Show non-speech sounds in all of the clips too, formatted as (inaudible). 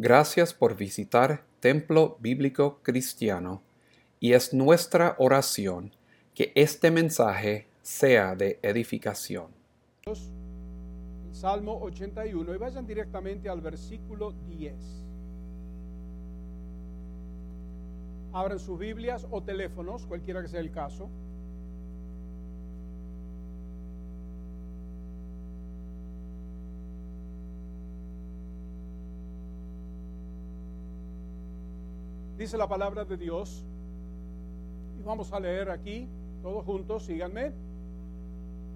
Gracias por visitar Templo Bíblico Cristiano y es nuestra oración que este mensaje sea de edificación. Salmo 81 y vayan directamente al versículo 10. Abran sus Biblias o teléfonos, cualquiera que sea el caso. Dice la palabra de Dios. Y vamos a leer aquí, todos juntos, síganme.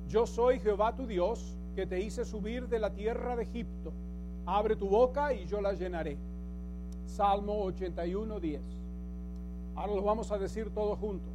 Yo soy Jehová tu Dios, que te hice subir de la tierra de Egipto. Abre tu boca y yo la llenaré. Salmo 81, 10. Ahora lo vamos a decir todos juntos.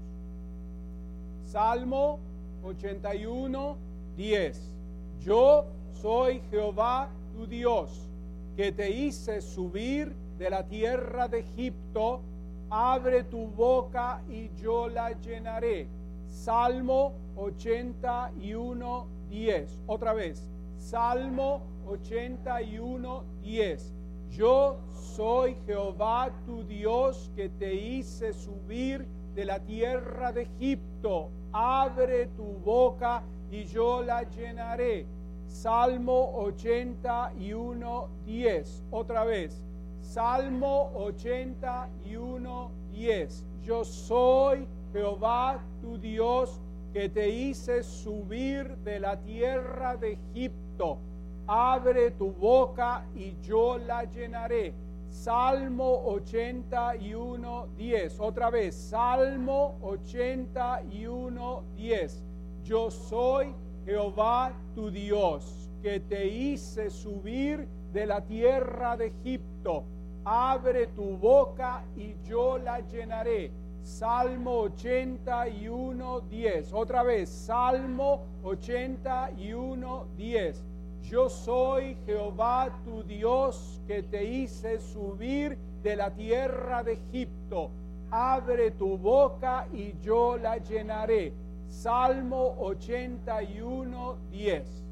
Salmo 81, 10. Yo soy Jehová tu Dios, que te hice subir de la tierra de Egipto, abre tu boca y yo la llenaré. Salmo 81, 10. Otra vez, Salmo 81, 10. Yo soy Jehová tu Dios que te hice subir de la tierra de Egipto. Abre tu boca y yo la llenaré. Salmo 81, 10. Otra vez. Salmo 81, 10. Yo soy Jehová tu Dios que te hice subir de la tierra de Egipto. Abre tu boca y yo la llenaré. Salmo 81, 10. Otra vez, Salmo 81, 10. Yo soy Jehová tu Dios, que te hice subir de la tierra de Egipto abre tu boca y yo la llenaré. Salmo 81, 10. Otra vez, Salmo 81, 10. Yo soy Jehová tu Dios que te hice subir de la tierra de Egipto. Abre tu boca y yo la llenaré. Salmo 81, 10.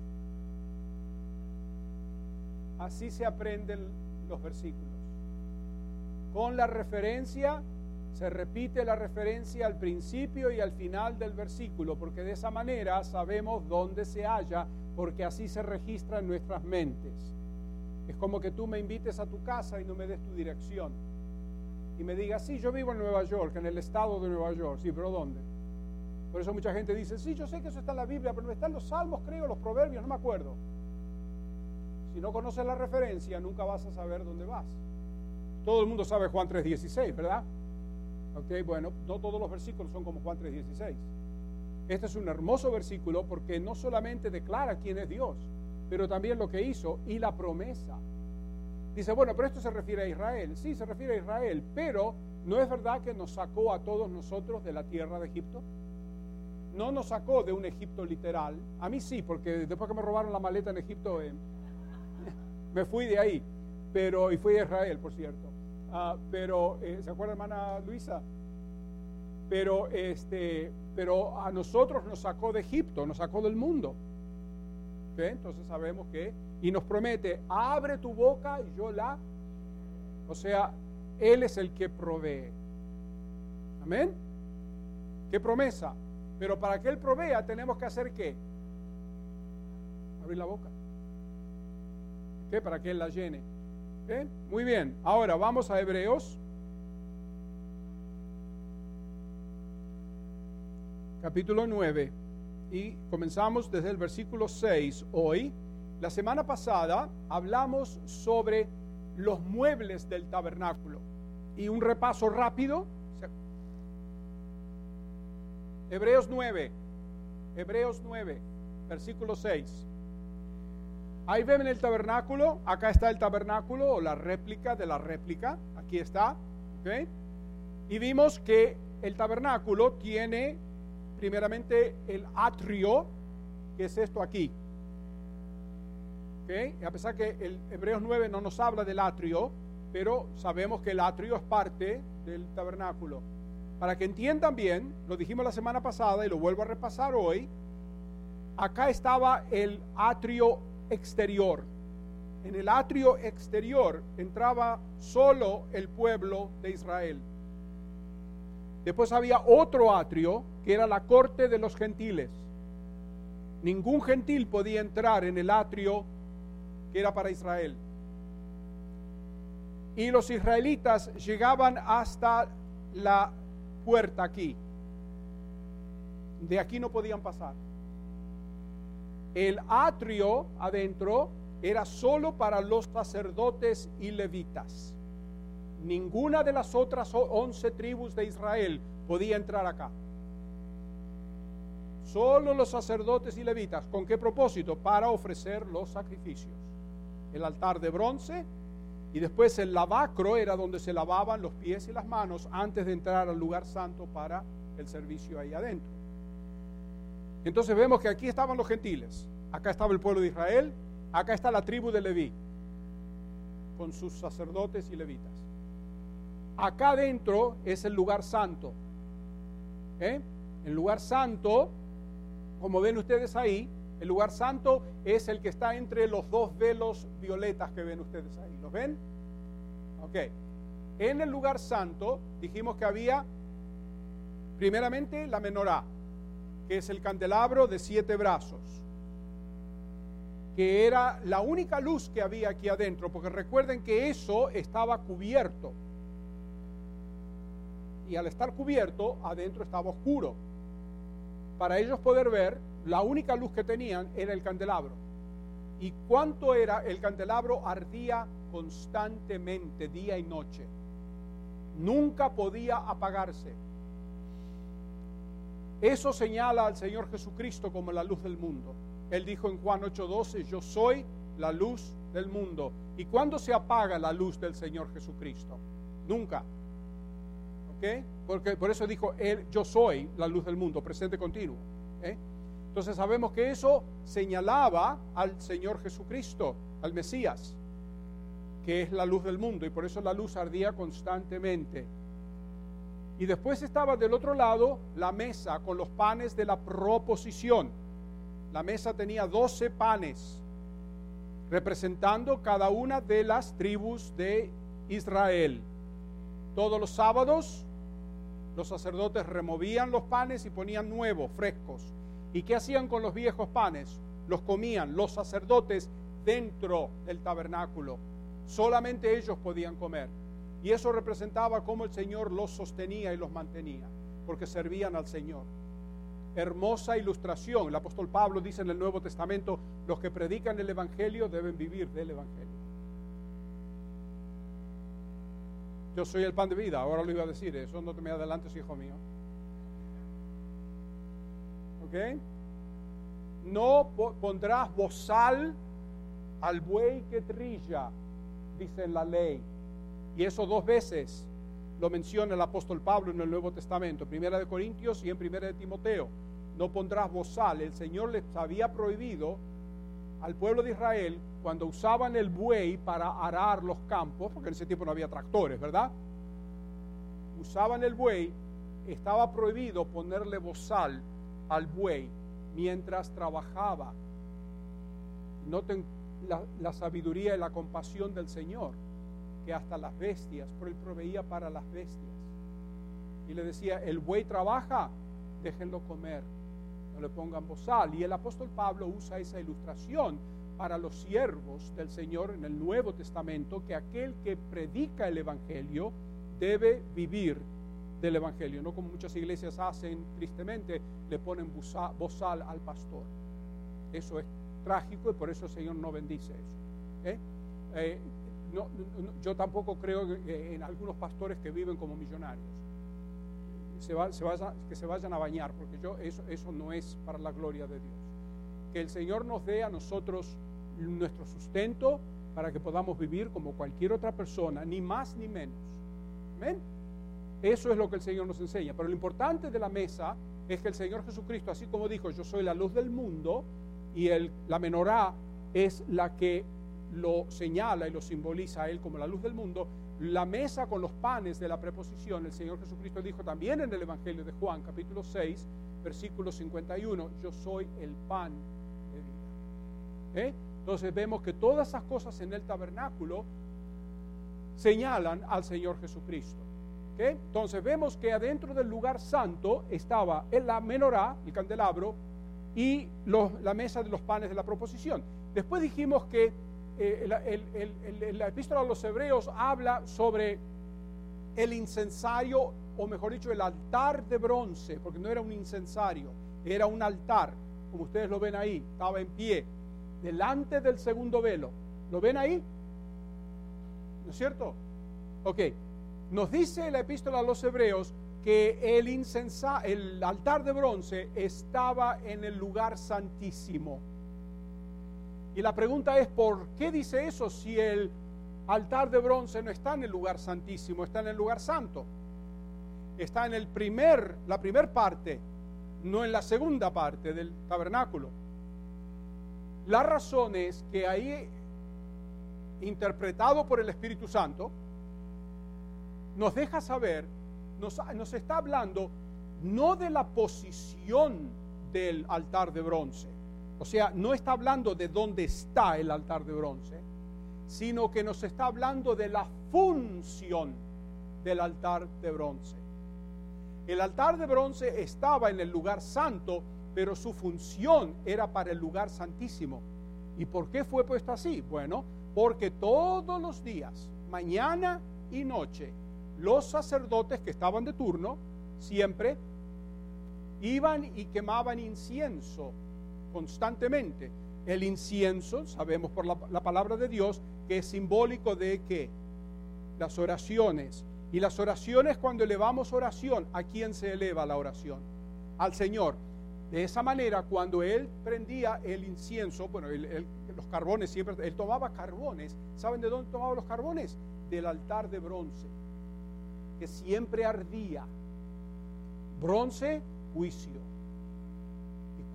Así se aprenden los versículos con la referencia, se repite la referencia al principio y al final del versículo, porque de esa manera sabemos dónde se halla, porque así se registra en nuestras mentes. Es como que tú me invites a tu casa y no me des tu dirección. Y me digas, sí, yo vivo en Nueva York, en el estado de Nueva York. Sí, pero ¿dónde? Por eso mucha gente dice, sí, yo sé que eso está en la Biblia, pero no están los salmos, creo, los proverbios, no me acuerdo. Si no conoces la referencia, nunca vas a saber dónde vas. Todo el mundo sabe Juan 3.16, ¿verdad? Ok, bueno, no todos los versículos son como Juan 3.16. Este es un hermoso versículo porque no solamente declara quién es Dios, pero también lo que hizo y la promesa. Dice, bueno, pero esto se refiere a Israel. Sí, se refiere a Israel, pero ¿no es verdad que nos sacó a todos nosotros de la tierra de Egipto? No nos sacó de un Egipto literal. A mí sí, porque después que me robaron la maleta en Egipto, eh, (laughs) me fui de ahí. Pero, y fui a Israel, por cierto. Ah, pero, eh, ¿se acuerda, hermana Luisa? Pero, este, pero a nosotros nos sacó de Egipto, nos sacó del mundo. Entonces sabemos que, y nos promete, abre tu boca y yo la. O sea, Él es el que provee. Amén. ¿Qué promesa? Pero para que Él provea tenemos que hacer qué? Abrir la boca. ¿Qué? Para que Él la llene. Muy bien, ahora vamos a Hebreos. Capítulo 9. Y comenzamos desde el versículo 6 hoy. La semana pasada hablamos sobre los muebles del tabernáculo. Y un repaso rápido. Hebreos 9. Hebreos 9, versículo 6. Ahí ven el tabernáculo, acá está el tabernáculo o la réplica de la réplica, aquí está, Y vimos que el tabernáculo tiene primeramente el atrio, que es esto aquí. A pesar que el Hebreos 9 no nos habla del atrio, pero sabemos que el atrio es parte del tabernáculo. Para que entiendan bien, lo dijimos la semana pasada y lo vuelvo a repasar hoy, acá estaba el atrio exterior. en el atrio exterior entraba solo el pueblo de Israel. Después había otro atrio que era la corte de los gentiles. Ningún gentil podía entrar en el atrio que era para Israel. Y los israelitas llegaban hasta la puerta aquí. De aquí no podían pasar. El atrio adentro era solo para los sacerdotes y levitas. Ninguna de las otras once tribus de Israel podía entrar acá. Solo los sacerdotes y levitas. ¿Con qué propósito? Para ofrecer los sacrificios. El altar de bronce y después el lavacro era donde se lavaban los pies y las manos antes de entrar al lugar santo para el servicio ahí adentro. Entonces vemos que aquí estaban los gentiles, acá estaba el pueblo de Israel, acá está la tribu de Leví, con sus sacerdotes y levitas. Acá adentro es el lugar santo. ¿eh? El lugar santo, como ven ustedes ahí, el lugar santo es el que está entre los dos velos violetas que ven ustedes ahí. ¿Los ven? Ok. En el lugar santo dijimos que había primeramente la menorá, que es el candelabro de siete brazos, que era la única luz que había aquí adentro, porque recuerden que eso estaba cubierto. Y al estar cubierto, adentro estaba oscuro. Para ellos poder ver, la única luz que tenían era el candelabro. ¿Y cuánto era? El candelabro ardía constantemente, día y noche. Nunca podía apagarse. Eso señala al Señor Jesucristo como la luz del mundo. Él dijo en Juan 8:12, yo soy la luz del mundo. ¿Y cuándo se apaga la luz del Señor Jesucristo? Nunca. ¿Ok? Porque por eso dijo él, yo soy la luz del mundo, presente continuo. ¿eh? Entonces sabemos que eso señalaba al Señor Jesucristo, al Mesías, que es la luz del mundo, y por eso la luz ardía constantemente. Y después estaba del otro lado la mesa con los panes de la proposición. La mesa tenía doce panes, representando cada una de las tribus de Israel. Todos los sábados los sacerdotes removían los panes y ponían nuevos, frescos. ¿Y qué hacían con los viejos panes? Los comían los sacerdotes dentro del tabernáculo. Solamente ellos podían comer. Y eso representaba cómo el Señor los sostenía y los mantenía, porque servían al Señor. Hermosa ilustración. El apóstol Pablo dice en el Nuevo Testamento, los que predican el Evangelio deben vivir del Evangelio. Yo soy el pan de vida, ahora lo iba a decir, eso no te me adelantes, hijo mío. ¿Ok? No pondrás bozal al buey que trilla, dice la ley. Y eso dos veces lo menciona el apóstol Pablo en el Nuevo Testamento, primera de Corintios y en primera de Timoteo. No pondrás bozal. El Señor les había prohibido al pueblo de Israel cuando usaban el buey para arar los campos, porque en ese tiempo no había tractores, ¿verdad? Usaban el buey, estaba prohibido ponerle bozal al buey mientras trabajaba. Noten la, la, sabiduría y la compasión del Señor, que hasta las bestias, por él proveía para las bestias. Y le decía, el buey trabaja, déjenlo comer, no le pongan bozal. Y el apóstol Pablo usa esa ilustración para los siervos del Señor en el Nuevo Testamento, que aquel que predica el Evangelio debe vivir del Evangelio, no como muchas iglesias hacen tristemente, le ponen bozal al pastor. Eso es trágico y por eso el Señor no bendice eso. ¿eh? Eh, yo tampoco creo en algunos pastores que viven como millonarios. Se que se vayan a bañar, porque yo, eso, eso no es para la gloria de Dios. Que el Señor nos dé a nosotros nuestro sustento para que podamos vivir como cualquier otra persona, ni más ni menos. Amén. Eso es lo que el Señor nos enseña. Pero lo importante de la mesa es que el Señor Jesucristo, así como dijo, yo soy la luz del mundo, y el, la menorá es la que lo señala y lo simboliza a Él como la luz del mundo, la mesa con los panes de la preposición, el Señor Jesucristo dijo también en el Evangelio de Juan, capítulo 6, versículo 51, yo soy el pan de vida. ¿Eh? Entonces vemos que todas esas cosas en el tabernáculo señalan al Señor Jesucristo. Entonces vemos que adentro del lugar santo estaba la menorá, el candelabro, y la mesa de los panes de la proposición. Después dijimos que eh, la epístola a los hebreos habla sobre el incensario, o mejor dicho, el altar de bronce, porque no era un incensario, era un altar, como ustedes lo ven ahí, estaba en pie, delante del segundo velo. ¿Lo ven ahí? ¿No es cierto? Ok, nos dice la epístola a los hebreos que el, el altar de bronce estaba en el lugar santísimo. Y la pregunta es, ¿por qué dice eso si el altar de bronce no está en el lugar santísimo, está en el lugar santo? Está en el primer, la primera parte, no en la segunda parte del tabernáculo. La razón es que ahí, interpretado por el Espíritu Santo, nos deja saber, nos, nos está hablando no de la posición del altar de bronce, o sea, no está hablando de dónde está el altar de bronce, sino que nos está hablando de la función del altar de bronce. El altar de bronce estaba en el lugar santo, pero su función era para el lugar santísimo. ¿Y por qué fue puesto así? Bueno, porque todos los días, mañana y noche, los sacerdotes que estaban de turno siempre iban y quemaban incienso constantemente. El incienso, sabemos por la, palabra de Dios, que es simbólico de que las oraciones. Y las oraciones, cuando elevamos oración, ¿a quién se eleva la oración? Al Señor. De esa manera, cuando él prendía el incienso, bueno, los carbones siempre, él tomaba carbones. ¿Saben de dónde tomaba los carbones? Del altar de bronce que siempre ardía. Bronce, juicio.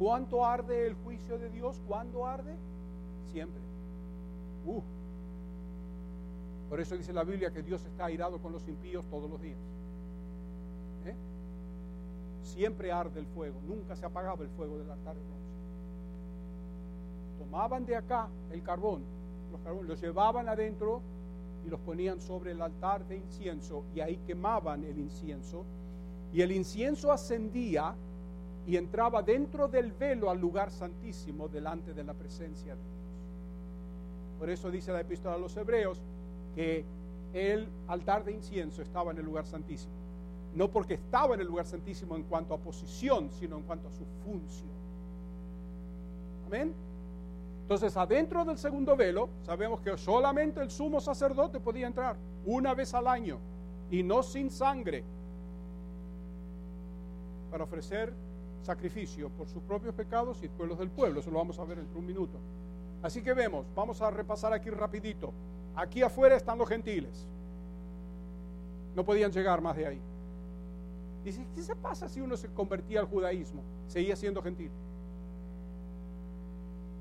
¿Y cuánto arde el juicio de Dios? ¿Cuándo arde? Siempre. Uh. Por eso dice la Biblia que Dios está airado con los impíos todos los días. ¿Eh? Siempre arde el fuego, nunca se apagaba el fuego del altar de bronce. Tomaban de acá el carbón, los carbones, los llevaban adentro y los ponían sobre el altar de incienso y ahí quemaban el incienso y el incienso ascendía y entraba dentro del velo al lugar santísimo delante de la presencia de Dios. Por eso dice la epístola a los hebreos que el altar de incienso estaba en el lugar santísimo. No porque estaba en el lugar santísimo en cuanto a posición, sino en cuanto a su función. Amén. Entonces, adentro del segundo velo, sabemos que solamente el sumo sacerdote podía entrar una vez al año y no sin sangre para ofrecer sacrificio por sus propios pecados y pueblos del pueblo. Eso lo vamos a ver en un minuto. Así que vemos, vamos a repasar aquí rapidito. Aquí afuera están los gentiles. No podían llegar más de ahí. Dice, ¿qué se pasa si uno se convertía al judaísmo? Seguía siendo gentil.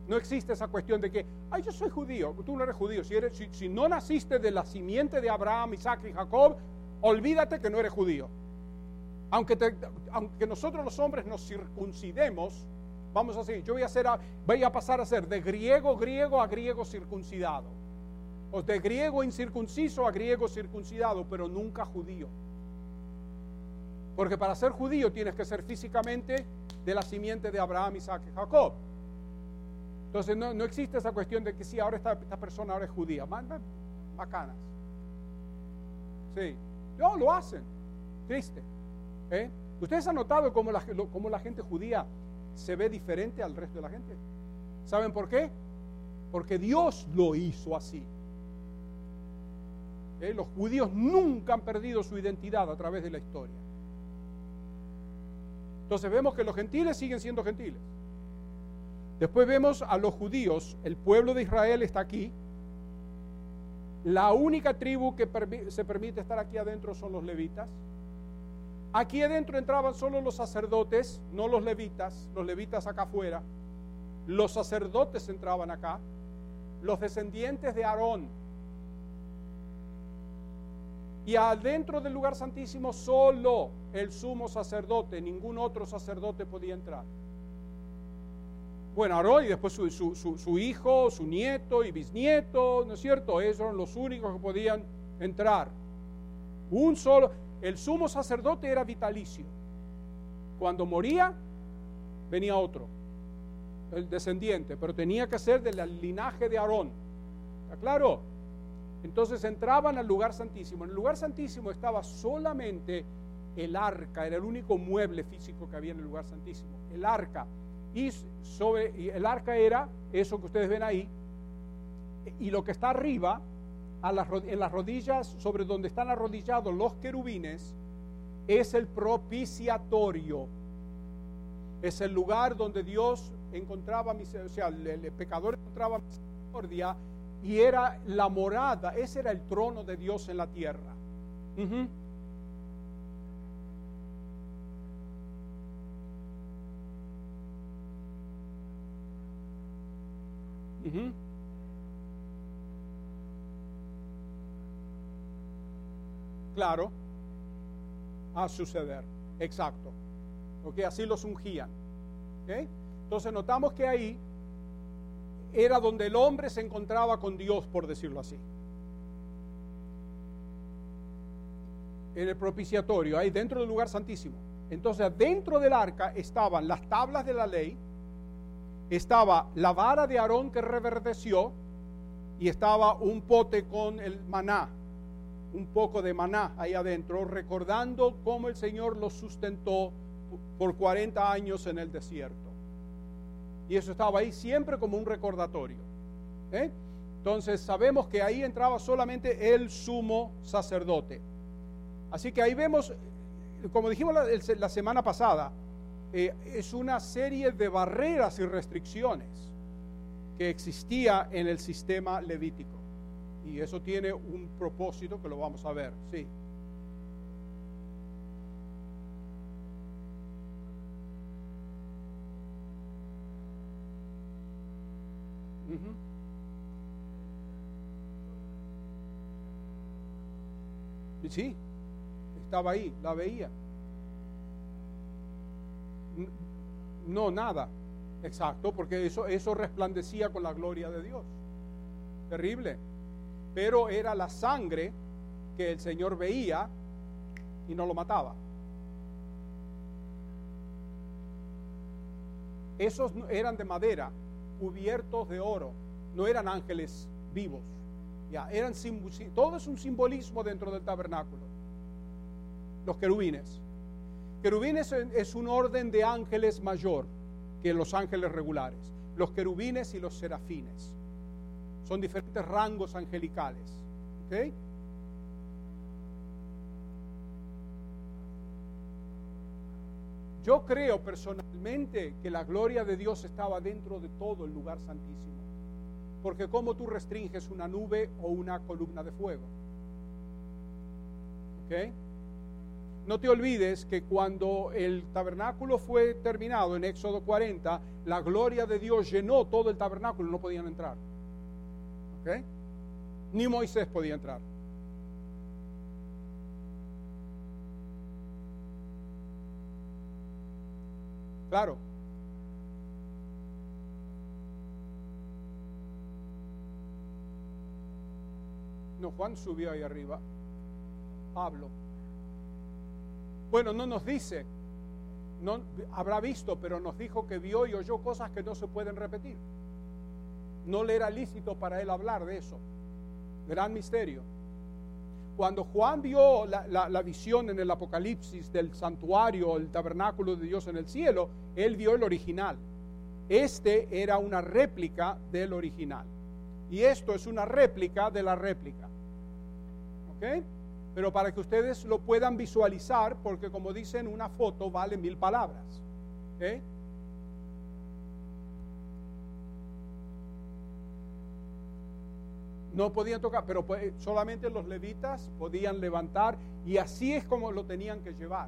No existe esa cuestión de que, ay, yo soy judío, tú no eres judío. Si, si, no naciste de la simiente de Abraham, Isaac y Jacob, olvídate que no eres judío. Aunque, nosotros los hombres nos circuncidemos, vamos a decir, yo voy a, ser, voy a pasar a ser de griego griego a griego circuncidado. O de griego incircunciso a griego circuncidado, pero nunca judío. Porque para ser judío tienes que ser físicamente de la simiente de Abraham, Isaac y Jacob. Entonces no, existe esa cuestión de que sí, ahora esta, persona ahora es judía. Bacanas. Sí. No, lo hacen. Triste. ¿Eh? ¿Ustedes han notado cómo la, gente judía se ve diferente al resto de la gente? ¿Saben por qué? Porque Dios lo hizo así. ¿Eh? Los judíos nunca han perdido su identidad a través de la historia. Entonces vemos que los gentiles siguen siendo gentiles. Después vemos a los judíos, el pueblo de Israel está aquí. La única tribu que se permite estar aquí adentro son los levitas. Aquí adentro entraban solo los sacerdotes, no los levitas, los levitas acá afuera. Los sacerdotes entraban acá, los descendientes de Aarón. Y adentro del lugar santísimo solo el sumo sacerdote, ningún otro sacerdote podía entrar. bueno, Aarón y después su, hijo, su nieto y bisnieto, ¿no es cierto? Esos eran los únicos que podían entrar. Un solo, el sumo sacerdote era vitalicio. Cuando moría, venía otro, el descendiente, pero tenía que ser del linaje de Aarón. ¿Está claro? Entonces entraban al lugar santísimo. En el lugar santísimo estaba solamente el arca, era el único mueble físico que había en el lugar santísimo. El arca. Y sobre el arca era eso que ustedes ven ahí. Y lo que está arriba, en las rodillas, sobre donde están arrodillados los querubines, es el propiciatorio. Es el lugar donde Dios encontraba o sea, el, pecador encontraba misericordia y era la morada, ese era el trono de Dios en la tierra. Claro, a suceder, exacto. Ok, así los ungían. Entonces notamos que ahí era donde el hombre se encontraba con Dios, por decirlo así. En el propiciatorio, ahí dentro del lugar santísimo. Entonces, dentro del arca estaban las tablas de la ley, estaba la vara de Aarón que reverdeció y estaba un pote con el maná, un poco de maná ahí adentro, recordando cómo el Señor los sustentó por 40 años en el desierto. Y eso estaba ahí siempre como un recordatorio. ¿eh? Entonces sabemos que ahí entraba solamente el sumo sacerdote. Así que ahí vemos, como dijimos la semana pasada, eh, es una serie de barreras y restricciones que existía en el sistema levítico. Y eso tiene un propósito que lo vamos a ver, sí. Sí, estaba ahí, la veía. No, nada. Exacto, porque eso, eso resplandecía con la gloria de Dios. Terrible. Pero era la sangre que el Señor veía y no lo mataba. Esos eran de madera, cubiertos de oro. No eran ángeles vivos. Ya, eran todo es un simbolismo dentro del tabernáculo. Los querubines. Querubines es un orden de ángeles mayor que los ángeles regulares. Los querubines y los serafines. Son diferentes rangos angelicales. Yo creo personalmente que la gloria de Dios estaba dentro de todo el lugar santísimo. Porque ¿cómo tú restringes una nube o una columna de fuego? ¿Ok? No te olvides que cuando el tabernáculo fue terminado en Éxodo 40, la gloria de Dios llenó todo el tabernáculo, no podían entrar. ¿Ok? Ni Moisés podía entrar. Claro. No, Juan subió ahí arriba. Pablo. Bueno, no nos dice, no habrá visto, pero nos dijo que vio y oyó cosas que no se pueden repetir. No le era lícito para él hablar de eso. Gran misterio. Cuando Juan vio la, visión en el Apocalipsis del santuario, el tabernáculo de Dios en el cielo, él vio el original. Este era una réplica del original. Y esto es una réplica de la réplica. ¿Ok? pero para que ustedes lo puedan visualizar, porque como dicen, una foto vale mil palabras. No podían tocar, pero pues, solamente los levitas podían levantar y así es como lo tenían que llevar.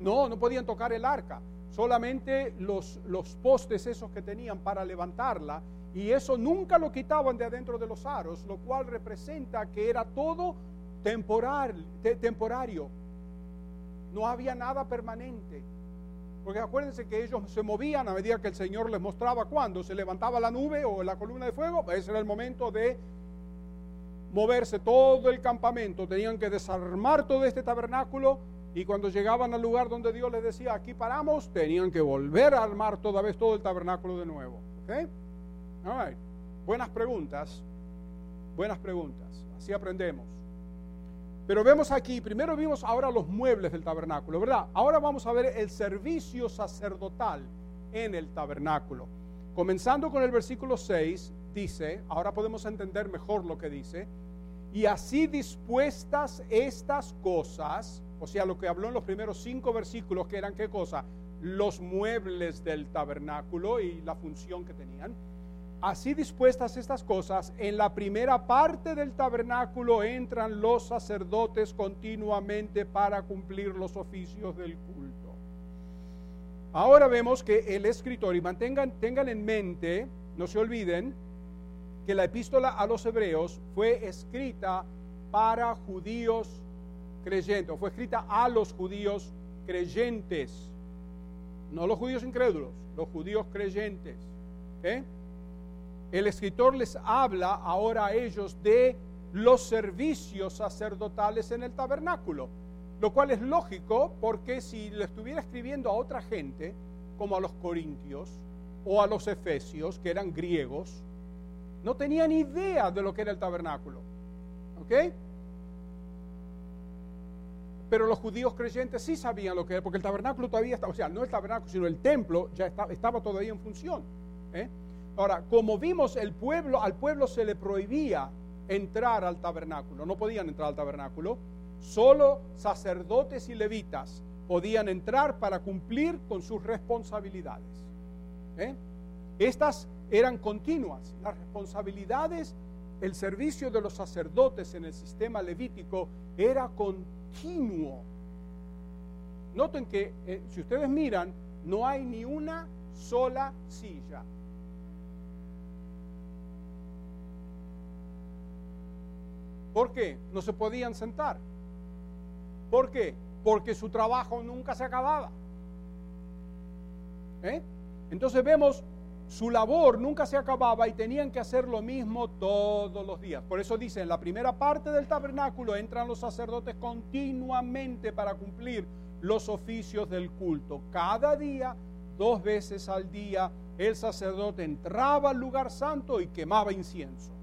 No, no podían tocar el arca, solamente los, los postes esos que tenían para levantarla y eso nunca lo quitaban de adentro de los aros, lo cual representa que era todo temporal, temporario. No había nada permanente. Porque acuérdense que ellos se movían a medida que el Señor les mostraba cuando se levantaba la nube o la columna de fuego, ese era el momento de moverse todo el campamento, tenían que desarmar todo este tabernáculo y cuando llegaban al lugar donde Dios les decía, aquí paramos, tenían que volver a armar toda vez todo el tabernáculo de nuevo. Buenas preguntas, buenas preguntas, así aprendemos. Pero vemos aquí, primero vimos ahora los muebles del tabernáculo, ¿verdad? Ahora vamos a ver el servicio sacerdotal en el tabernáculo. Comenzando con el versículo 6, dice, ahora podemos entender mejor lo que dice, y así dispuestas estas cosas, o sea, lo que habló en los primeros cinco versículos, que eran qué cosa? Los muebles del tabernáculo y la función que tenían Así dispuestas estas cosas, en la primera parte del tabernáculo entran los sacerdotes continuamente para cumplir los oficios del culto. Ahora vemos que el escritor, y mantengan tengan en mente, no se olviden, que la epístola a los hebreos fue escrita para judíos creyentes, fue escrita a los judíos creyentes, no los judíos incrédulos, los judíos creyentes. ¿okay? El escritor les habla ahora a ellos de los servicios sacerdotales en el tabernáculo, lo cual es lógico porque si le estuviera escribiendo a otra gente, como a los corintios o a los efesios, que eran griegos, no tenían idea de lo que era el tabernáculo. ¿Ok? Pero los judíos creyentes sí sabían lo que era, porque el tabernáculo todavía estaba, o sea, no el tabernáculo, sino el templo ya estaba, estaba todavía en función. ¿eh? Ahora, como vimos, el pueblo, al pueblo se le prohibía entrar al tabernáculo, no podían entrar al tabernáculo, solo sacerdotes y levitas podían entrar para cumplir con sus responsabilidades. ¿eh? Estas eran continuas, las responsabilidades, el servicio de los sacerdotes en el sistema levítico era continuo. Noten que eh, si ustedes miran, no hay ni una sola silla ¿Por qué? No se podían sentar. ¿Por qué? Porque su trabajo nunca se acababa. ¿Eh? Entonces vemos, su labor nunca se acababa y tenían que hacer lo mismo todos los días. Por eso dice, en la primera parte del tabernáculo entran los sacerdotes continuamente para cumplir los oficios del culto. Cada día, dos veces al día, el sacerdote entraba al lugar santo y quemaba incienso.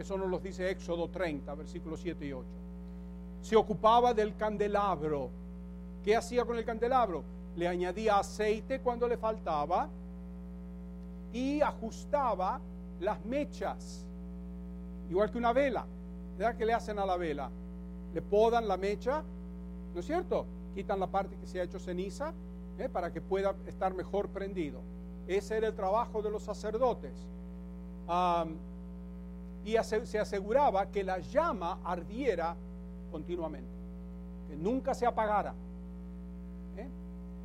Eso nos lo dice Éxodo 30, versículos 7 y 8. Se ocupaba del candelabro. ¿Qué hacía con el candelabro? Le añadía aceite cuando le faltaba y ajustaba las mechas, igual que una vela. ¿Verdad que le hacen a la vela? Le podan la mecha, ¿no es cierto? Quitan la parte que se ha hecho ceniza ¿eh? para que pueda estar mejor prendido. Ese era el trabajo de los sacerdotes y se aseguraba que la llama ardiera continuamente, que nunca se apagara. ¿eh?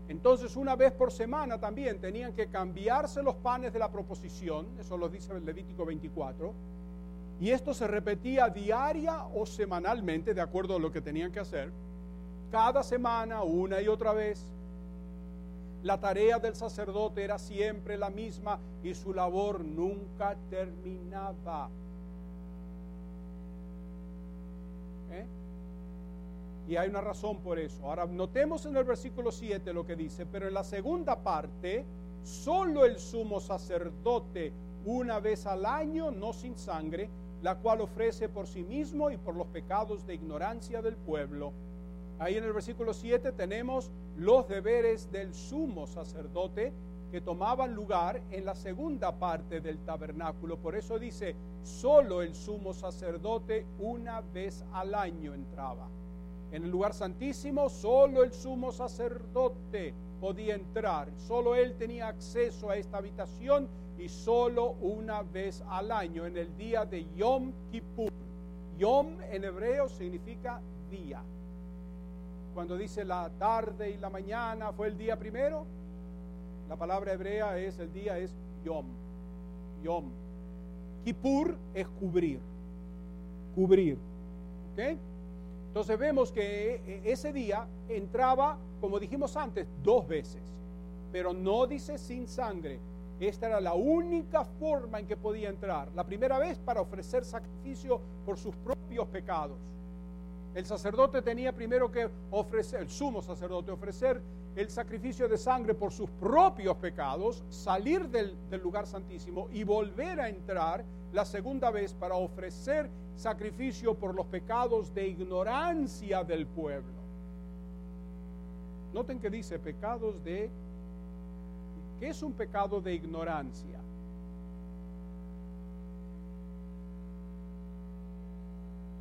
Entonces una vez por semana también tenían que cambiarse los panes de la proposición, eso lo dice el Levítico 24, y esto se repetía diaria o semanalmente, de acuerdo a lo que tenían que hacer, cada semana, una y otra vez. La tarea del sacerdote era siempre la misma y su labor nunca terminaba. ¿Eh? Y hay una razón por eso. Ahora, notemos en el versículo 7 lo que dice, pero en la segunda parte, solo el sumo sacerdote una vez al año, no sin sangre, la cual ofrece por sí mismo y por los pecados de ignorancia del pueblo. Ahí en el versículo 7 tenemos los deberes del sumo sacerdote que tomaban lugar en la segunda parte del tabernáculo. Por eso dice, solo el sumo sacerdote una vez al año entraba. En el lugar santísimo, solo el sumo sacerdote podía entrar. Solo él tenía acceso a esta habitación y solo una vez al año, en el día de Yom Kippur. Yom en hebreo significa día. Cuando dice la tarde y la mañana fue el día primero, la palabra hebrea es, el día es Yom. Yom. Kippur es cubrir. Cubrir. ¿Ok? Entonces vemos que e, ese día entraba como dijimos antes, dos veces, pero no dice sin sangre. Esta era la única forma en que podía entrar. La primera vez para ofrecer sacrificio por sus propios pecados. El sacerdote tenía primero que ofrecer, el sumo sacerdote, ofrecer el sacrificio de sangre por sus propios pecados, salir del, del, lugar santísimo y volver a entrar la segunda vez para ofrecer sacrificio por los pecados de ignorancia del pueblo. Noten que dice pecados de... ¿Qué es un pecado de ignorancia?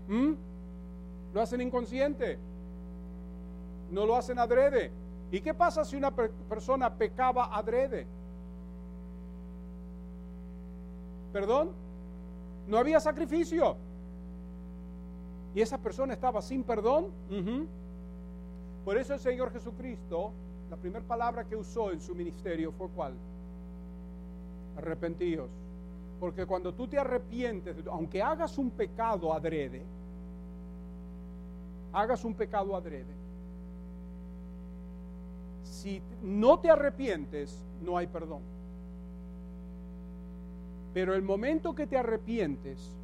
¿Mm? ¿Lo hacen inconsciente? ¿No lo hacen adrede? ¿Y qué pasa si una persona pecaba adrede? ¿Perdón? No había sacrificio. Y esa persona estaba sin perdón. Por eso el Señor Jesucristo, la primera palabra que usó en su ministerio fue cuál? Arrepentíos. Porque cuando tú te arrepientes, aunque hagas un pecado adrede, hagas un pecado adrede, si no te arrepientes, no hay perdón. Pero el momento que te arrepientes,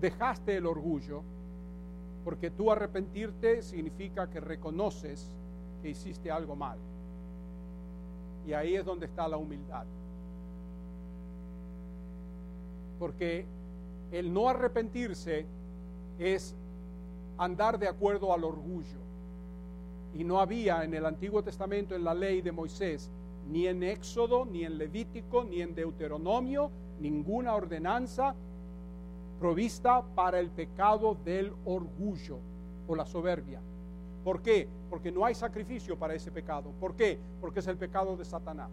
dejaste el orgullo, porque tú arrepentirte significa que reconoces que hiciste algo mal. Y ahí es donde está la humildad. Porque el no arrepentirse es andar de acuerdo al orgullo. Y no había en el Antiguo Testamento, en la ley de Moisés, ni en Éxodo, ni en Levítico, ni en Deuteronomio, ninguna ordenanza provista para el pecado del orgullo o la soberbia. ¿Por qué? Porque no hay sacrificio para ese pecado. ¿Por qué? Porque es el pecado de Satanás.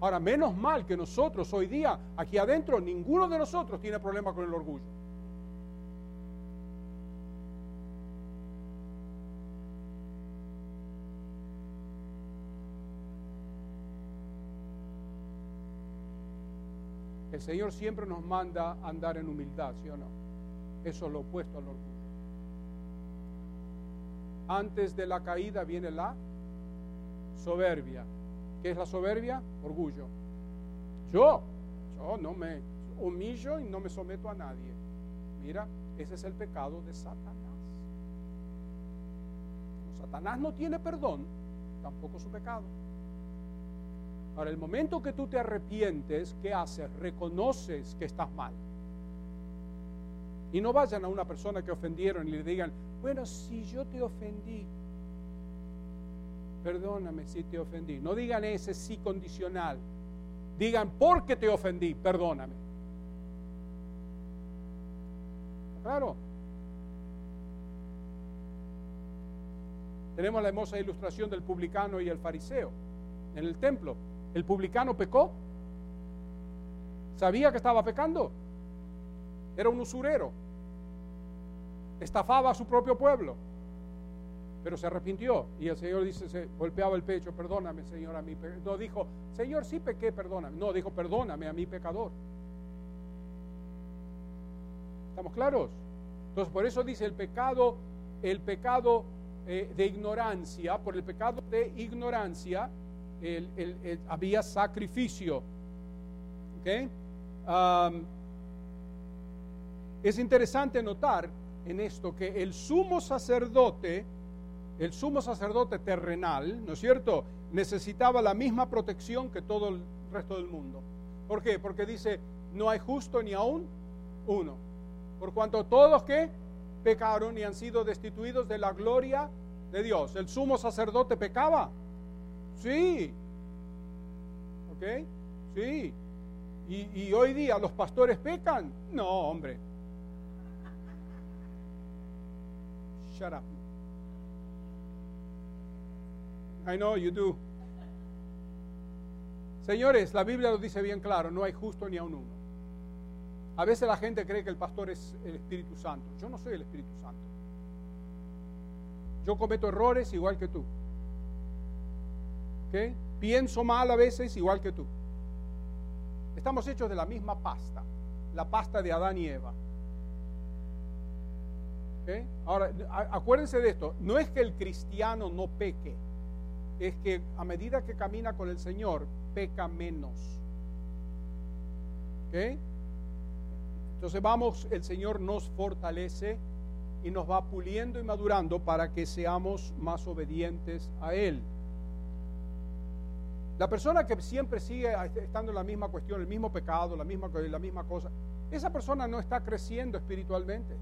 Ahora, menos mal que nosotros hoy día, aquí adentro, ninguno de nosotros tiene problema con el orgullo. El Señor siempre nos manda andar en humildad, ¿sí o no? Eso es lo opuesto al orgullo. Antes de la caída viene la soberbia. ¿Qué es la soberbia? Orgullo. Yo, yo no me humillo y no me someto a nadie. Mira, ese es el pecado de Satanás. Satanás no tiene perdón, tampoco su pecado. Ahora, el momento que tú te arrepientes, ¿qué haces? Reconoces que estás mal. Y no vayan a una persona que ofendieron y le digan, bueno, si yo te ofendí, perdóname si te ofendí. No digan ese sí condicional. Digan, porque te ofendí, perdóname. Claro. Tenemos la hermosa ilustración del publicano y el fariseo en el templo. ¿El publicano pecó? ¿Sabía que estaba pecando? Era un usurero. Estafaba a su propio pueblo. Pero se arrepintió. Y el Señor dice, se golpeaba el pecho, perdóname, Señor, a mí. No dijo, Señor, sí pequé, perdóname. No, dijo, perdóname a mi pecador. ¿Estamos claros? Entonces, por eso dice el pecado, el pecado eh, de ignorancia, por el pecado de ignorancia, había sacrificio. es interesante notar en esto que el sumo sacerdote, el sumo sacerdote terrenal, ¿no es cierto?, necesitaba la misma protección que todo el resto del mundo. ¿Por qué? Porque dice, no hay justo ni aún uno. Por cuanto todos que pecaron y han sido destituidos de la gloria de Dios. ¿El sumo sacerdote pecaba? Sí. ¿Ok? Sí. ¿Y, hoy día los pastores pecan? No, hombre. Shut up. I know you do. Señores, la Biblia lo dice bien claro, no hay justo ni a un uno. A veces la gente cree que el pastor es el Espíritu Santo. Yo no soy el Espíritu Santo. Yo cometo errores igual que tú. Pienso mal a veces igual que tú. Estamos hechos de la misma pasta, la pasta de Adán y Eva. Ahora, acuérdense de esto, no es que el cristiano no peque, es que a medida que camina con el Señor, peca menos. Entonces vamos, el Señor nos fortalece y nos va puliendo y madurando para que seamos más obedientes a Él. La persona que siempre sigue estando en la misma cuestión, el mismo pecado, la misma, la misma cosa, esa persona no está creciendo espiritualmente.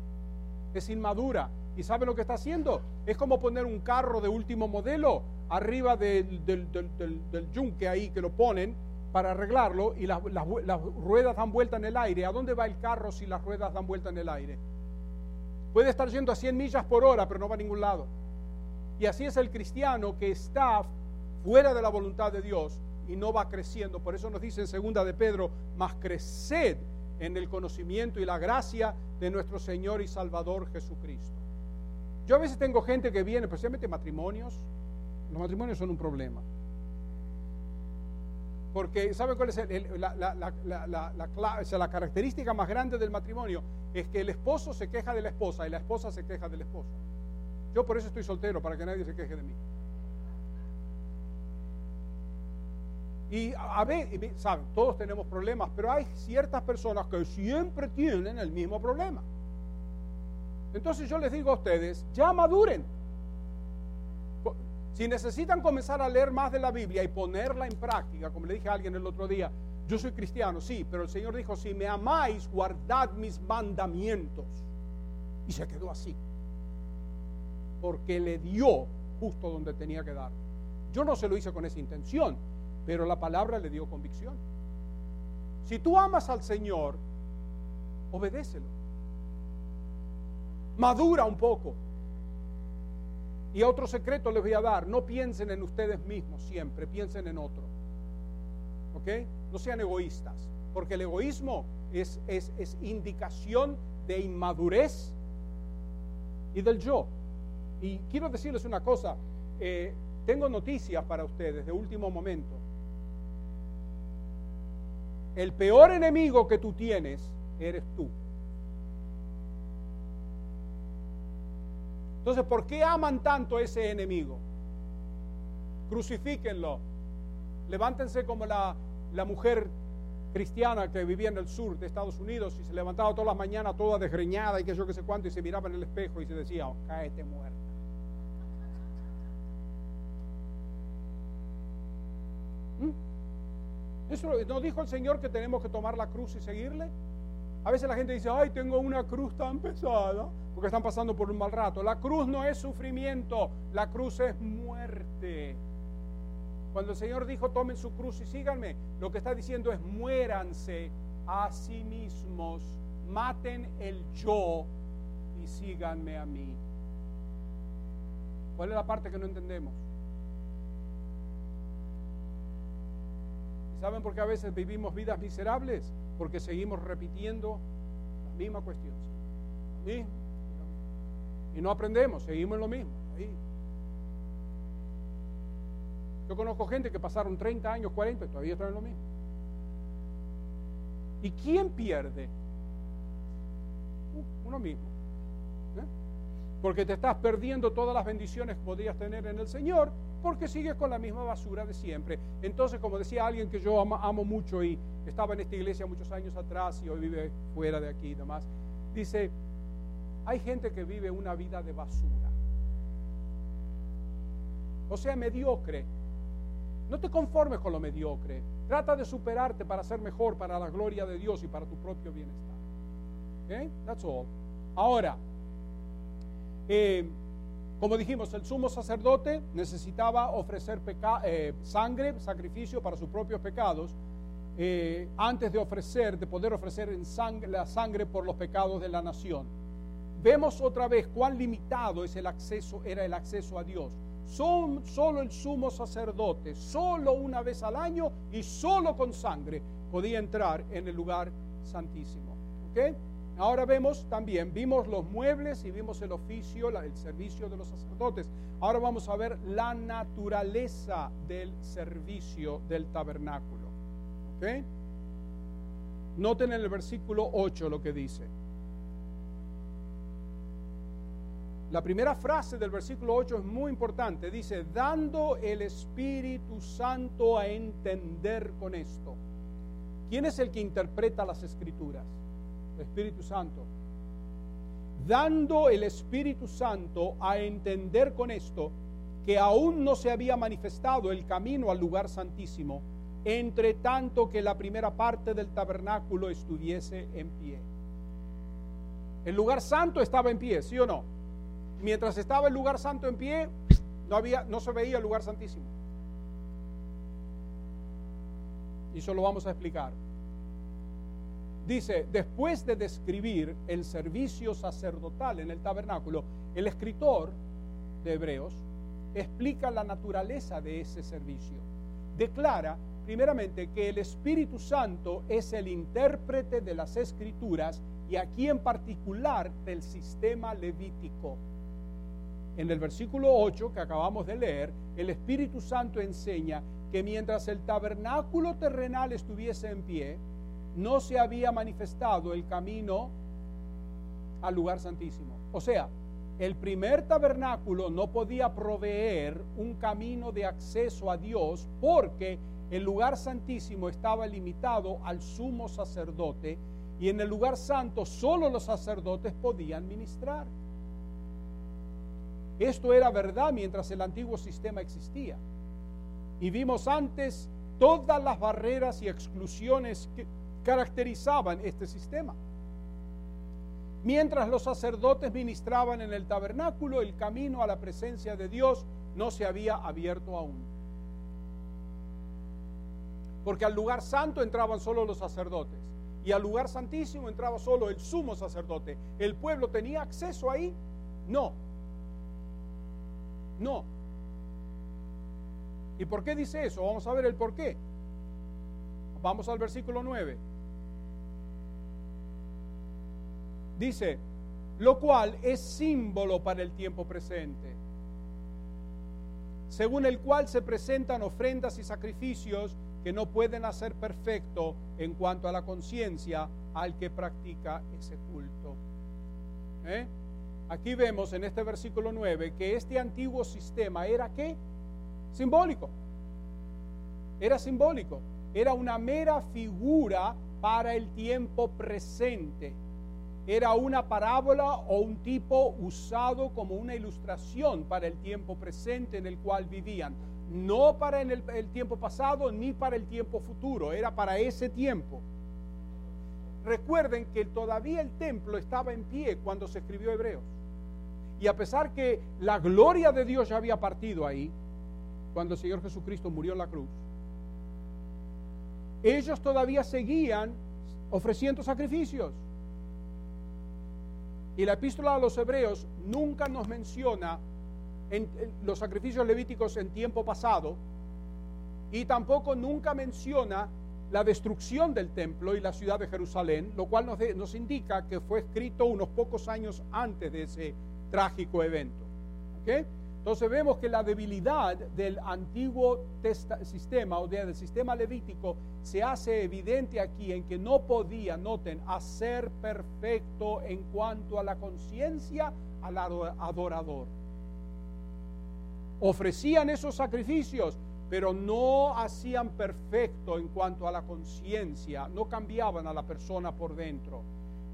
Es inmadura. ¿Y sabe lo que está haciendo? Es como poner un carro de último modelo arriba del, del, del, del, yunque ahí que lo ponen para arreglarlo y las, las, las ruedas dan vuelta en el aire. ¿A dónde va el carro si las ruedas dan vuelta en el aire? Puede estar yendo a 100 millas por hora, pero no va a ningún lado. Y así es el cristiano que está fuera de la voluntad de Dios y no va creciendo. Por eso nos dice en segunda de Pedro, más creced en el conocimiento y la gracia de nuestro Señor y Salvador Jesucristo. Yo a veces tengo gente que viene, especialmente matrimonios. Los matrimonios son un problema. Porque, ¿saben cuál es la característica más grande del matrimonio? Es que el esposo se queja de la esposa y la esposa se queja del esposo. Yo por eso estoy soltero, para que nadie se queje de mí. Y a ver, saben, todos tenemos problemas, pero hay ciertas personas que siempre tienen el mismo problema. Entonces yo les digo a ustedes, ya maduren. Si necesitan comenzar a leer más de la Biblia y ponerla en práctica, como le dije a alguien el otro día, yo soy cristiano, sí, pero el Señor dijo, si me amáis, guardad mis mandamientos. Y se quedó así. Porque le dio justo donde tenía que dar. Yo no se lo hice con esa intención, pero la palabra le dio convicción. Si tú amas al Señor, obedécelo. Madura un poco. Y otro secreto les voy a dar, no piensen en ustedes mismos siempre, piensen en otro. ¿Ok? No sean egoístas, porque el egoísmo es, es, es indicación de inmadurez y del yo. Y quiero decirles una cosa, eh, tengo noticias para ustedes de último momento. El peor enemigo que tú tienes eres tú. Entonces, ¿por qué aman tanto a ese enemigo? Crucifíquenlo. Levántense como la, la, mujer cristiana que vivía en el sur de Estados Unidos y se levantaba todas las mañanas toda desgreñada y que yo qué sé cuánto y se miraba en el espejo y se decía, oh, cáete muerta. ¿Mm? ¿Eso no dijo el Señor que tenemos que tomar la cruz y seguirle? A veces la gente dice, ay, tengo una cruz tan pesada, porque están pasando por un mal rato. La cruz no es sufrimiento, la cruz es muerte. Cuando el Señor dijo, tomen su cruz y síganme, lo que está diciendo es, muéranse a sí mismos, maten el yo y síganme a mí. ¿Cuál es la parte que no entendemos? ¿Saben por qué a veces vivimos vidas miserables? Porque seguimos repitiendo la misma cuestión. Y no aprendemos, seguimos en lo mismo. Yo conozco gente que pasaron 30 años, 40 y todavía están en lo mismo. ¿Y quién pierde? Uh, uno mismo. ¿eh? Porque te estás perdiendo todas las bendiciones que podrías tener en el Señor porque sigues con la misma basura de siempre. Entonces, como decía alguien que yo amo, mucho y estaba en esta iglesia muchos años atrás y hoy vive fuera de aquí y demás, dice, hay gente que vive una vida de basura. O sea, mediocre. No te conformes con lo mediocre. Trata de superarte para ser mejor, para la gloria de Dios y para tu propio bienestar. ¿Ok? That's all. Ahora, eh, como dijimos, el sumo sacerdote necesitaba ofrecer eh, sangre, sacrificio para sus propios pecados, eh, antes de ofrecer, de poder ofrecer la sangre por los pecados de la nación. Vemos otra vez cuán limitado era el acceso a Dios. Son, solo el sumo sacerdote, solo una vez al año y solo con sangre podía entrar en el lugar santísimo. ¿Ok? Ahora vemos también, vimos los muebles y vimos el oficio, el servicio de los sacerdotes. Ahora vamos a ver la naturaleza del servicio del tabernáculo. ¿Ok? Noten en el versículo 8 lo que dice. La primera frase del versículo 8 es muy importante. Dice, dando el Espíritu Santo a entender con esto. ¿Quién es el que interpreta las escrituras? Espíritu Santo. Dando el Espíritu Santo a entender con esto que aún no se había manifestado el camino al lugar santísimo, entre tanto que la primera parte del tabernáculo estuviese en pie. El lugar santo estaba en pie, ¿sí o no? mientras estaba el lugar santo en pie, no, había, no se veía el lugar santísimo. Y eso lo vamos a explicar. Dice, después de describir el servicio sacerdotal en el tabernáculo, el escritor de Hebreos explica la naturaleza de ese servicio. Declara, primeramente, que el Espíritu Santo es el intérprete de las escrituras y aquí en particular del sistema levítico en el versículo 8 que acabamos de leer, el Espíritu Santo enseña que mientras el tabernáculo terrenal estuviese en pie, no se había manifestado el camino al lugar santísimo. O sea, el primer tabernáculo no podía proveer un camino de acceso a Dios porque el lugar santísimo estaba limitado al sumo sacerdote y en el lugar santo solo los sacerdotes podían ministrar. Esto era verdad mientras el antiguo sistema existía. Y vimos antes todas las barreras y exclusiones que caracterizaban este sistema. Mientras los sacerdotes ministraban en el tabernáculo, el camino a la presencia de Dios no se había abierto aún. Porque al lugar santo entraban solo los sacerdotes y al lugar santísimo entraba solo el sumo sacerdote. ¿El pueblo tenía acceso ahí? No, no. ¿Y por qué dice eso? Vamos a ver el por qué. Vamos al versículo 9. Dice, lo cual es símbolo para el tiempo presente, según el cual se presentan ofrendas y sacrificios que no pueden hacer perfecto en cuanto a la conciencia al que practica ese culto. ¿Eh? Aquí vemos en este versículo 9 que este antiguo sistema era qué? Simbólico. Era simbólico. Era una mera figura para el tiempo presente. Era una parábola o un tipo usado como una ilustración para el tiempo presente en el cual vivían. No para el, el tiempo pasado ni para el tiempo futuro. Era para ese tiempo. Recuerden que todavía el templo estaba en pie cuando se escribió Hebreos. Y a pesar que la gloria de Dios ya había partido ahí, cuando el Señor Jesucristo murió en la cruz, ellos todavía seguían ofreciendo sacrificios. Y la epístola a los hebreos nunca nos menciona en, los sacrificios levíticos en tiempo pasado y tampoco nunca menciona la destrucción del templo y la ciudad de Jerusalén, lo cual nos, indica que fue escrito unos pocos años antes de ese trágico evento. Entonces vemos que la debilidad del antiguo sistema o del sistema levítico se hace evidente aquí en que no podía, noten, hacer perfecto en cuanto a la conciencia al adorador. Ofrecían esos sacrificios, pero no hacían perfecto en cuanto a la conciencia, no cambiaban a la persona por dentro.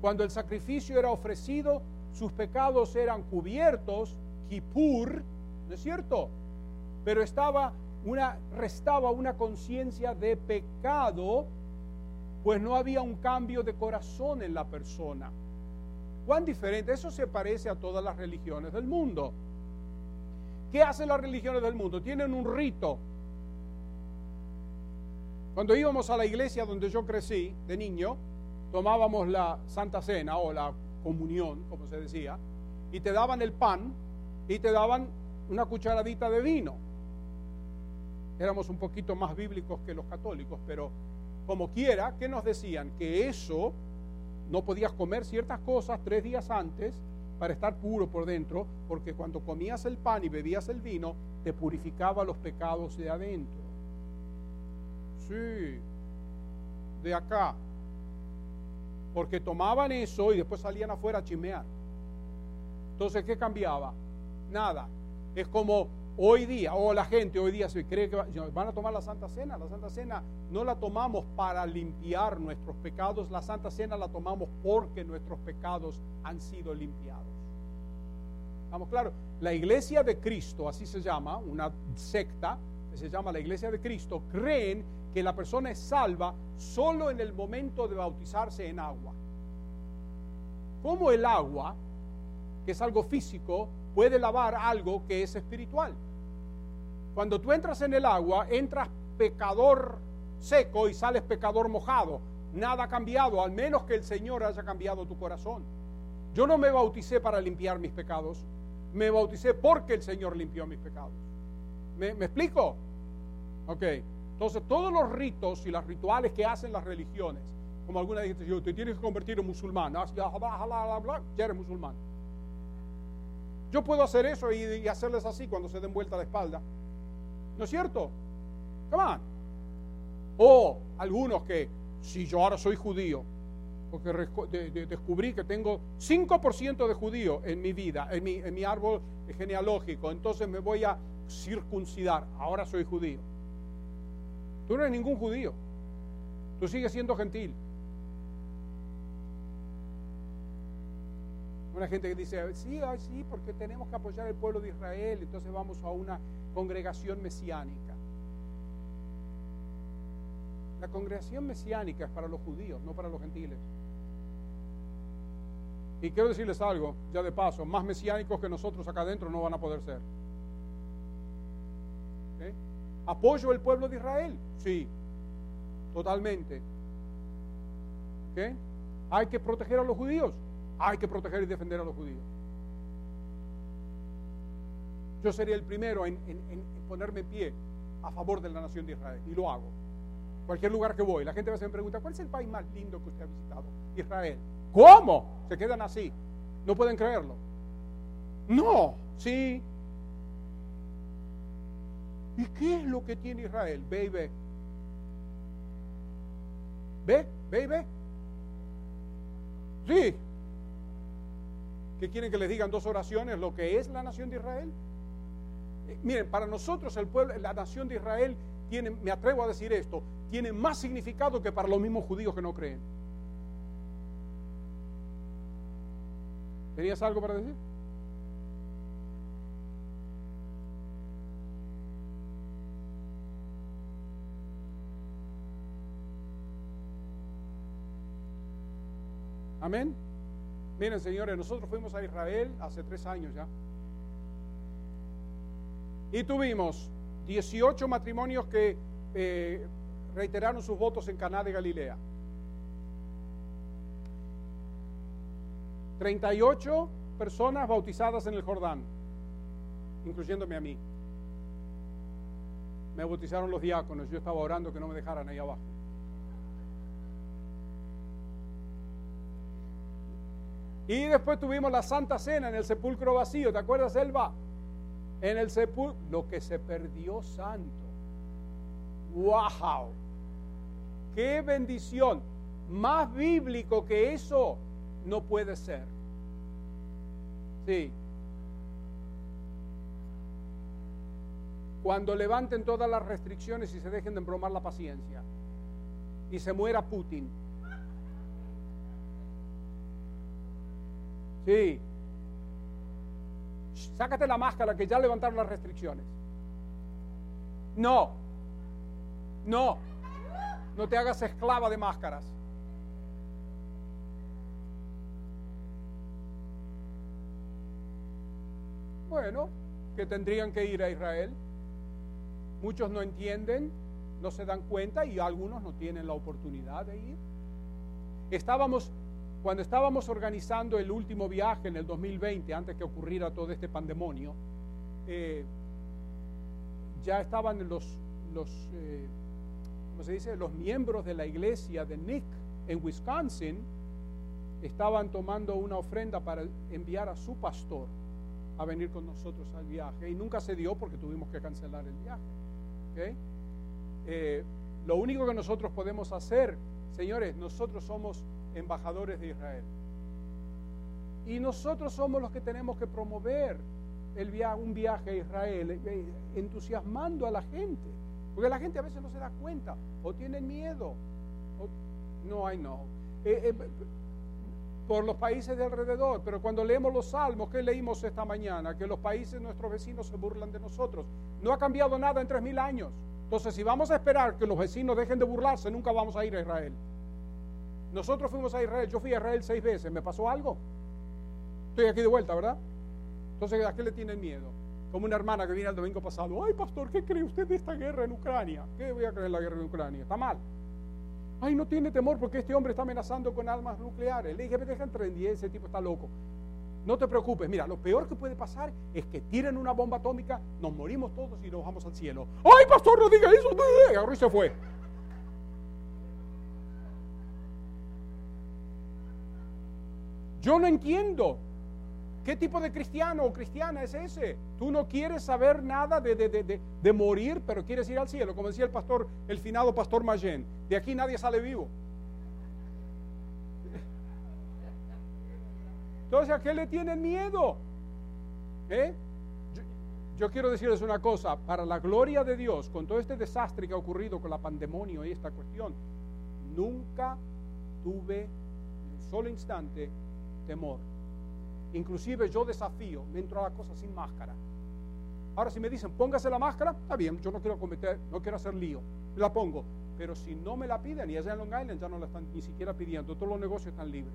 Cuando el sacrificio era ofrecido, sus pecados eran cubiertos, Kippur, ¿no es cierto? Pero estaba una, restaba una conciencia de pecado, pues no había un cambio de corazón en la persona. ¿Cuán diferente? Eso se parece a todas las religiones del mundo. ¿Qué hacen las religiones del mundo? Tienen un rito. Cuando íbamos a la iglesia donde yo crecí de niño, tomábamos la Santa Cena o la comunión, como se decía, y te daban el pan y te daban una cucharadita de vino. Éramos un poquito más bíblicos que los católicos, pero como quiera, ¿qué nos decían? Que eso no podías comer ciertas cosas tres días antes para estar puro por dentro, porque cuando comías el pan y bebías el vino, te purificaba los pecados de adentro. Sí, de acá, porque tomaban eso y después salían afuera a chimear. Entonces, ¿qué cambiaba? Nada. Es como hoy día, o la gente hoy día se cree que van a tomar la Santa Cena. La Santa Cena no la tomamos para limpiar nuestros pecados, la Santa Cena la tomamos porque nuestros pecados han sido limpiados. Vamos, claro, la iglesia de Cristo, así se llama, una secta que se llama la iglesia de Cristo, creen que la persona es salva solo en el momento de bautizarse en agua. Como el agua, que es algo físico, puede lavar algo que es espiritual. Cuando tú entras en el agua, entras pecador seco y sales pecador mojado. Nada ha cambiado, al menos que el Señor haya cambiado tu corazón. Yo no me bauticé para limpiar mis pecados, me bauticé porque el Señor limpió mis pecados. ¿Me, explico? Ok, entonces todos los ritos y los rituales que hacen las religiones, como alguna gente dice, te tienes que convertir en musulmán, ya eres musulmán. Yo puedo hacer eso y, hacerles así cuando se den vuelta la espalda. ¿No es cierto? Come on. O algunos que, si yo ahora soy judío, porque descubrí que tengo 5% de judío en mi vida, en mi, en mi árbol genealógico, entonces me voy a circuncidar, ahora soy judío. Tú no eres ningún judío, tú sigues siendo gentil. Una gente que dice, sí, sí, porque tenemos que apoyar al pueblo de Israel, entonces vamos a una congregación mesiánica. La congregación mesiánica es para los judíos, no para los gentiles. Y quiero decirles algo, ya de paso, más mesiánicos que nosotros acá adentro no van a poder ser. ¿Apoyo el pueblo de Israel? Sí, totalmente. ¿Hay que proteger a los judíos? Hay que proteger y defender a los judíos. Yo sería el primero en, ponerme en pie a favor de la nación de Israel. Y lo hago. Cualquier lugar que voy, la gente a veces me pregunta, ¿cuál es el país más lindo que usted ha visitado? Israel. ¿Cómo? Se quedan así. No pueden creerlo. No, sí. ¿Y qué es lo que tiene Israel? Ve y ve. ¿Ve? ¿Ve y ve? Sí. ¿Qué quieren que les digan dos oraciones lo que es la nación de Israel? Eh, miren, para nosotros el pueblo, la nación de Israel tiene, me atrevo a decir esto, tiene más significado que para los mismos judíos que no creen. ¿Tenías algo para decir? Amén. Miren, señores, nosotros fuimos a Israel hace tres años ya. Y tuvimos 18 matrimonios que eh, reiteraron sus votos en Caná de Galilea. 38 personas bautizadas en el Jordán, incluyéndome a mí. Me bautizaron los diáconos, yo estaba orando que no me dejaran ahí abajo. Y después tuvimos la Santa Cena en el sepulcro vacío, ¿te acuerdas, Elba? En el sepulcro, lo que se perdió santo. ¡Wow! ¡Qué bendición! Más bíblico que eso no puede ser. Sí. Cuando levanten todas las restricciones y se dejen de embromar la paciencia y se muera Putin. Sí. Sácate la máscara que ya levantaron las restricciones. No. No. No te hagas esclava de máscaras. Bueno, que tendrían que ir a Israel. Muchos no entienden, no se dan cuenta y algunos no tienen la oportunidad de ir. Estábamos, cuando estábamos organizando el último viaje en el 2020, antes que ocurriera todo este pandemonio, eh, ya estaban los, los eh, ¿cómo se dice? Los miembros de la iglesia de Nick en Wisconsin estaban tomando una ofrenda para enviar a su pastor a venir con nosotros al viaje y nunca se dio porque tuvimos que cancelar el viaje. Eh, lo único que nosotros podemos hacer, señores, nosotros somos embajadores de Israel. Y nosotros somos los que tenemos que promover el un viaje a Israel, eh, eh, entusiasmando a la gente. Porque la gente a veces no se da cuenta, o tienen miedo, no, hay no. Eh, por los países de alrededor, pero cuando leemos los salmos, ¿qué leímos esta mañana? Que los países, nuestros vecinos, se burlan de nosotros. No ha cambiado nada en tres mil años. Entonces, si vamos a esperar que los vecinos dejen de burlarse, nunca vamos a ir a Israel. Nosotros fuimos a Israel, yo fui a Israel seis veces, ¿me pasó algo? Estoy aquí de vuelta, ¿verdad? Entonces, ¿a qué le tienen miedo? Como una hermana que viene el domingo pasado, ay pastor, ¿qué cree usted de esta guerra en Ucrania? ¿Qué voy a creer en la guerra en Ucrania? Está mal. Ay, no tiene temor porque este hombre está amenazando con armas nucleares. Le dije, deja entrar en 10, ese tipo está loco. No te preocupes, mira, lo peor que puede pasar es que tiren una bomba atómica, nos morimos todos y nos vamos al cielo. ¡Ay, pastor, no diga eso! Y se fue. Yo no entiendo. ¿Qué tipo de cristiano o cristiana es ese? Tú no quieres saber nada de, de, morir, pero quieres ir al cielo, como decía el pastor, el finado pastor Mayen. De aquí nadie sale vivo. Entonces, ¿a qué le tienen miedo? ¿Eh? Yo, yo, quiero decirles una cosa, para la gloria de Dios, con todo este desastre que ha ocurrido con la pandemonio y esta cuestión, nunca tuve un solo instante temor. Inclusive yo desafío, me entro a la cosa sin máscara. Ahora si me dicen, póngase la máscara, está bien, yo no quiero cometer, no quiero hacer lío, la pongo. Pero si no me la piden, y allá en Long Island ya no la están ni siquiera pidiendo, todos los negocios están libres.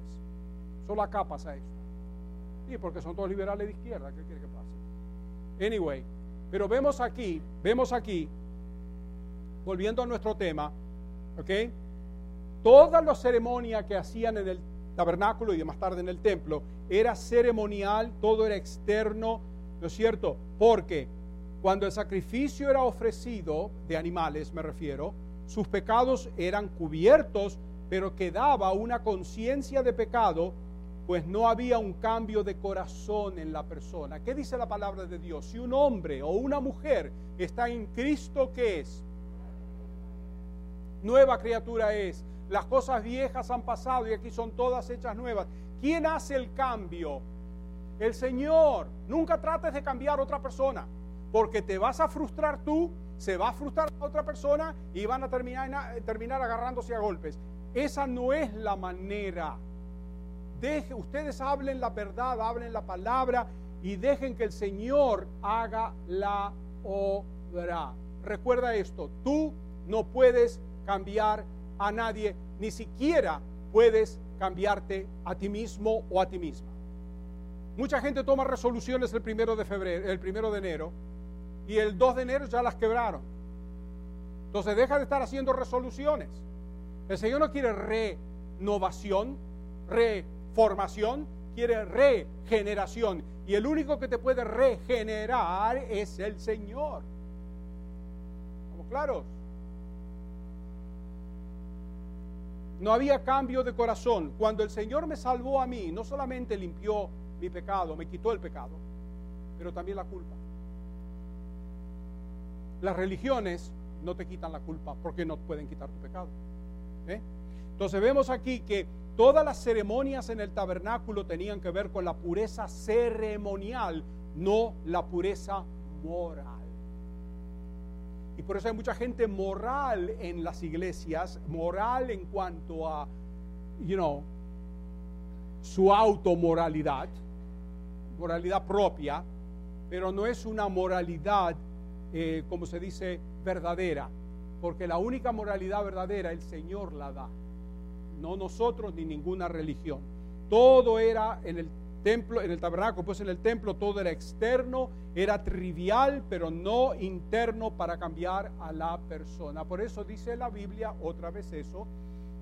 Solo acá pasa esto. Y porque son todos liberales de izquierda, ¿qué quiere que pase? Anyway, pero vemos aquí, vemos aquí, volviendo a nuestro tema, ¿ok? Todas las ceremonias que hacían en el tabernáculo y más tarde en el templo, era ceremonial, todo era externo, ¿no es cierto? Porque cuando el sacrificio era ofrecido, de animales me refiero, sus pecados eran cubiertos, pero quedaba una conciencia de pecado, pues no había un cambio de corazón en la persona. ¿Qué dice la palabra de Dios? Si un hombre o una mujer está en Cristo, ¿qué es? Nueva criatura es las cosas viejas han pasado y aquí son todas hechas nuevas. ¿Quién hace el cambio? El Señor. Nunca trates de cambiar a otra persona, porque te vas a frustrar tú, se va a frustrar a otra persona y van a terminar, terminar agarrándose a golpes. Esa no es la manera. Deje, ustedes hablen la verdad, hablen la palabra y dejen que el Señor haga la obra. Recuerda esto, tú no puedes cambiar a nadie, ni siquiera puedes cambiarte a ti mismo o a ti misma. Mucha gente toma resoluciones el primero de febrero, el primero de enero, y el 2 de enero ya las quebraron. Entonces deja de estar haciendo resoluciones. El Señor no quiere renovación, reformación, quiere regeneración. Y el único que te puede regenerar es el Señor. ¿Estamos claros? No había cambio de corazón. Cuando el Señor me salvó a mí, no solamente limpió mi pecado, me quitó el pecado, pero también la culpa. Las religiones no te quitan la culpa porque no pueden quitar tu pecado. ¿eh? Entonces vemos aquí que todas las ceremonias en el tabernáculo tenían que ver con la pureza ceremonial, no la pureza moral. Y por eso hay mucha gente moral en las iglesias, moral en cuanto a, you know, su automoralidad, moralidad propia, pero no es una moralidad, eh, como se dice, verdadera, porque la única moralidad verdadera el Señor la da, no nosotros ni ninguna religión. Todo era en el templo, en el tabernáculo, pues en el templo todo era externo, era trivial, pero no interno para cambiar a la persona. Por eso dice la Biblia otra vez eso,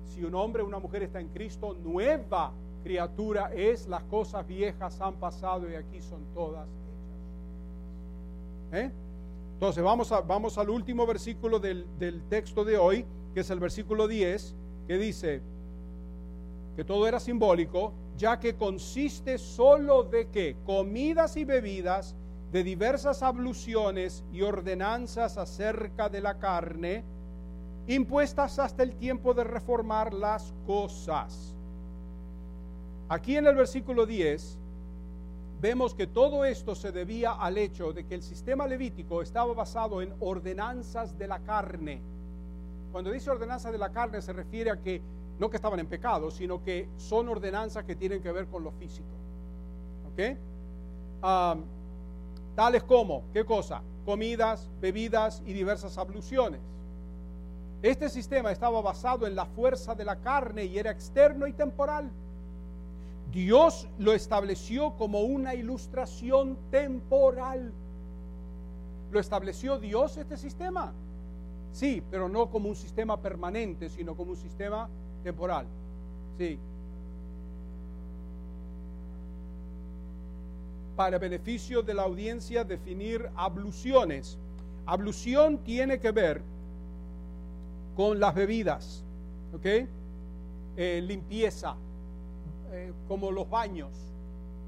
si un hombre o una mujer está en Cristo, nueva criatura es, las cosas viejas han pasado y aquí son todas hechas. ¿Eh? Entonces vamos, a, vamos al último versículo del, del texto de hoy, que es el versículo 10, que dice que todo era simbólico, ya que consiste solo de que comidas y bebidas, de diversas abluciones y ordenanzas acerca de la carne, impuestas hasta el tiempo de reformar las cosas. Aquí en el versículo 10 vemos que todo esto se debía al hecho de que el sistema levítico estaba basado en ordenanzas de la carne. Cuando dice ordenanzas de la carne se refiere a que no que estaban en pecado, sino que son ordenanzas que tienen que ver con lo físico. ¿Ok? tales como, ¿qué cosa? Comidas, bebidas y diversas abluciones. Este sistema estaba basado en la fuerza de la carne y era externo y temporal. Dios lo estableció como una ilustración temporal. ¿Lo estableció Dios este sistema? Sí, pero no como un sistema permanente, sino como un sistema temporal. Sí. Para beneficio de la audiencia, definir abluciones. Ablución tiene que ver con las bebidas, ¿ok? Eh, limpieza, eh, como los baños.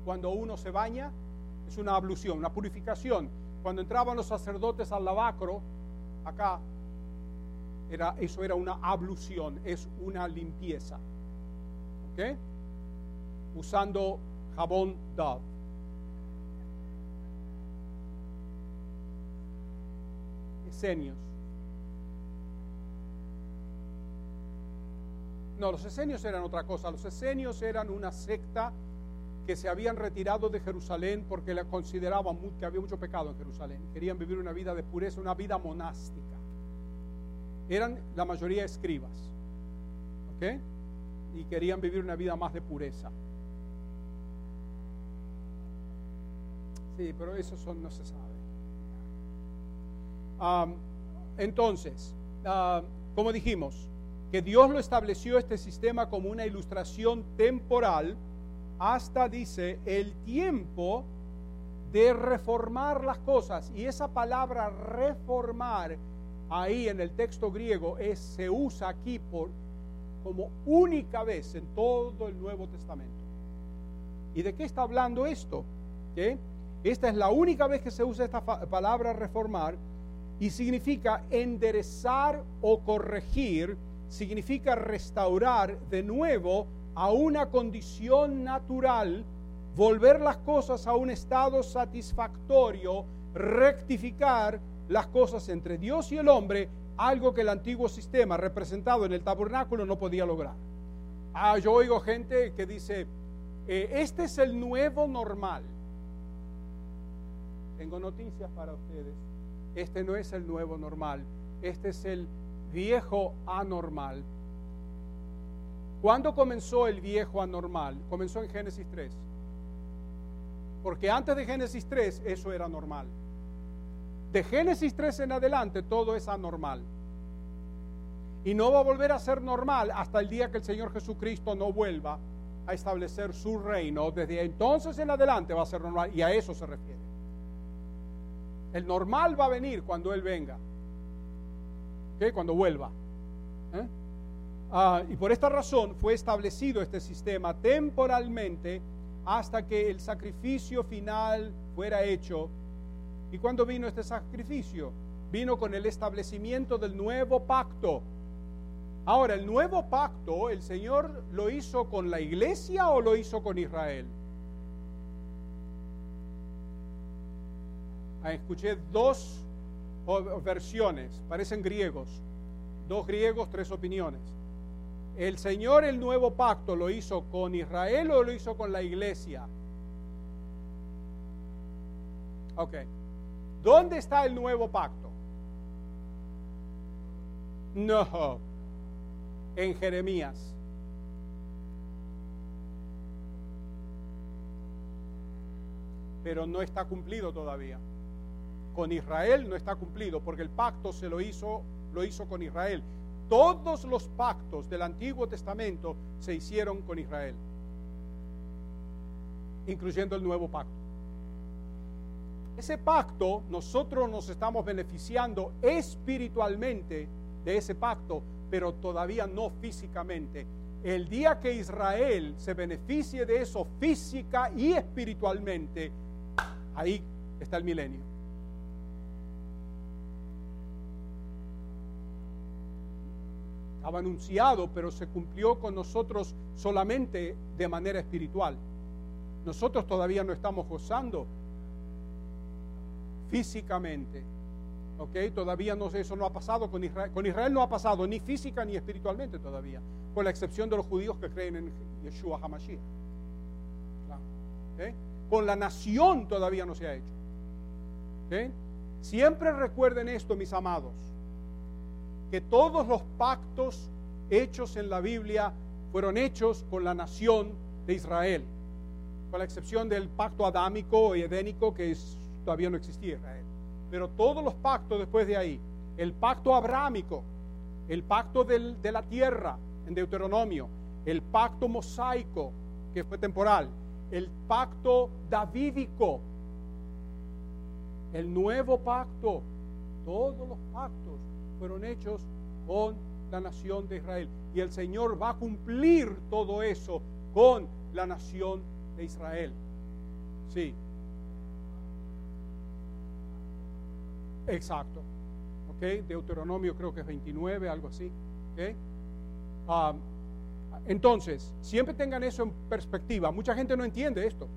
Cuando uno se baña, es una ablución, una purificación. Cuando entraban los sacerdotes al lavacro, acá, eso era una ablución, es una limpieza. ¿Ok? Usando jabón Dove. Esenios. No, los esenios eran otra cosa. Los esenios eran una secta que se habían retirado de Jerusalén porque la consideraban que había mucho pecado en Jerusalén. Querían vivir una vida de pureza, una vida monástica. Eran la mayoría escribas. ¿Ok? Y querían vivir una vida más de pureza. Sí, pero eso son, no se sabe. entonces, ah, como dijimos, que Dios lo estableció este sistema como una ilustración temporal hasta, dice, el tiempo de reformar las cosas. Y esa palabra reformar ahí en el texto griego es, se usa aquí por, como única vez en todo el Nuevo Testamento. ¿Y de qué está hablando esto? Esta es la única vez que se usa esta palabra reformar y significa enderezar o corregir significa restaurar de nuevo a una condición natural, volver las cosas a un estado satisfactorio, rectificar las cosas entre Dios y el hombre, algo que el antiguo sistema representado en el tabernáculo no podía lograr. Ah, yo oigo gente que dice, eh, este es el nuevo normal. Tengo noticias para ustedes. Este no es el nuevo normal, este es el viejo anormal. ¿Cuándo comenzó el viejo anormal? Comenzó en Génesis 3. Porque antes de Génesis 3 eso era normal. De Génesis 3 en adelante todo es anormal. Y no va a volver a ser normal hasta el día que el Señor Jesucristo no vuelva a establecer su reino. Desde entonces en adelante va a ser normal y a eso se refiere. El normal va a venir cuando Él venga cuando vuelva. ¿eh? Ah, y por esta razón fue establecido este sistema temporalmente hasta que el sacrificio final fuera hecho. ¿Y cuando vino este sacrificio? Vino con el establecimiento del nuevo pacto. Ahora, el nuevo pacto, ¿el Señor lo hizo con la iglesia o lo hizo con Israel? Ah, escuché dos versiones, parecen griegos, dos griegos, tres opiniones. ¿El Señor el nuevo pacto lo hizo con Israel o lo hizo con la iglesia? Ok. ¿Dónde está el nuevo pacto? No, en Jeremías. Pero no está cumplido todavía con Israel no está cumplido, porque el pacto se lo hizo, lo hizo con Israel. Todos los pactos del Antiguo Testamento se hicieron con Israel, incluyendo el nuevo pacto. Ese pacto, nosotros nos estamos beneficiando espiritualmente de ese pacto, pero todavía no físicamente. El día que Israel se beneficie de eso física y espiritualmente, ahí está el milenio. estaba anunciado, pero se cumplió con nosotros solamente de manera espiritual. Nosotros todavía no estamos gozando físicamente. ¿Ok? Todavía no, eso no ha pasado con Israel. Con Israel no ha pasado ni física ni espiritualmente todavía, con la excepción de los judíos que creen en Yeshua HaMashiach. Con la nación todavía no se ha hecho. Siempre recuerden esto, mis amados, que todos los pactos hechos en la Biblia fueron hechos con la nación de Israel, con la excepción del pacto adámico y edénico que todavía no existía Israel. Pero todos los pactos después de ahí, el pacto abrámico, el pacto de la tierra en Deuteronomio, el pacto mosaico, que fue temporal, el pacto davídico, el nuevo pacto, todos los pactos fueron hechos con la nación de Israel. Y el Señor va a cumplir todo eso con la nación de Israel. Sí. Exacto. ¿Ok? Deuteronomio creo que es 29, algo así. ¿Ok? Entonces, siempre tengan eso en perspectiva. Mucha gente no entiende esto.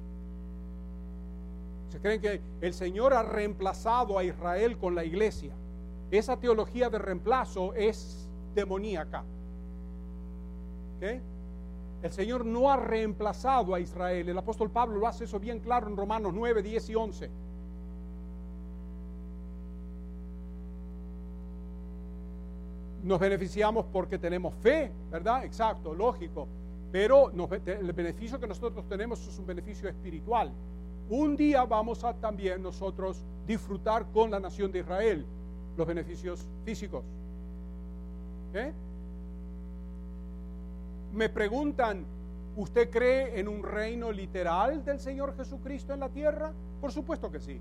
Se creen que el Señor ha reemplazado a Israel con la iglesia. Esa teología de reemplazo es demoníaca. ¿Ok? El Señor no ha reemplazado a Israel. El apóstol Pablo lo hace eso bien claro en Romanos 9, 10 y 11. Nos beneficiamos porque tenemos fe, ¿verdad? Exacto, lógico. Pero el beneficio que nosotros tenemos es un beneficio espiritual. Un día vamos a también nosotros disfrutar con la nación de Israel los beneficios físicos. ¿Eh? Me preguntan, ¿usted cree en un reino literal del Señor Jesucristo en la tierra? Por supuesto que sí.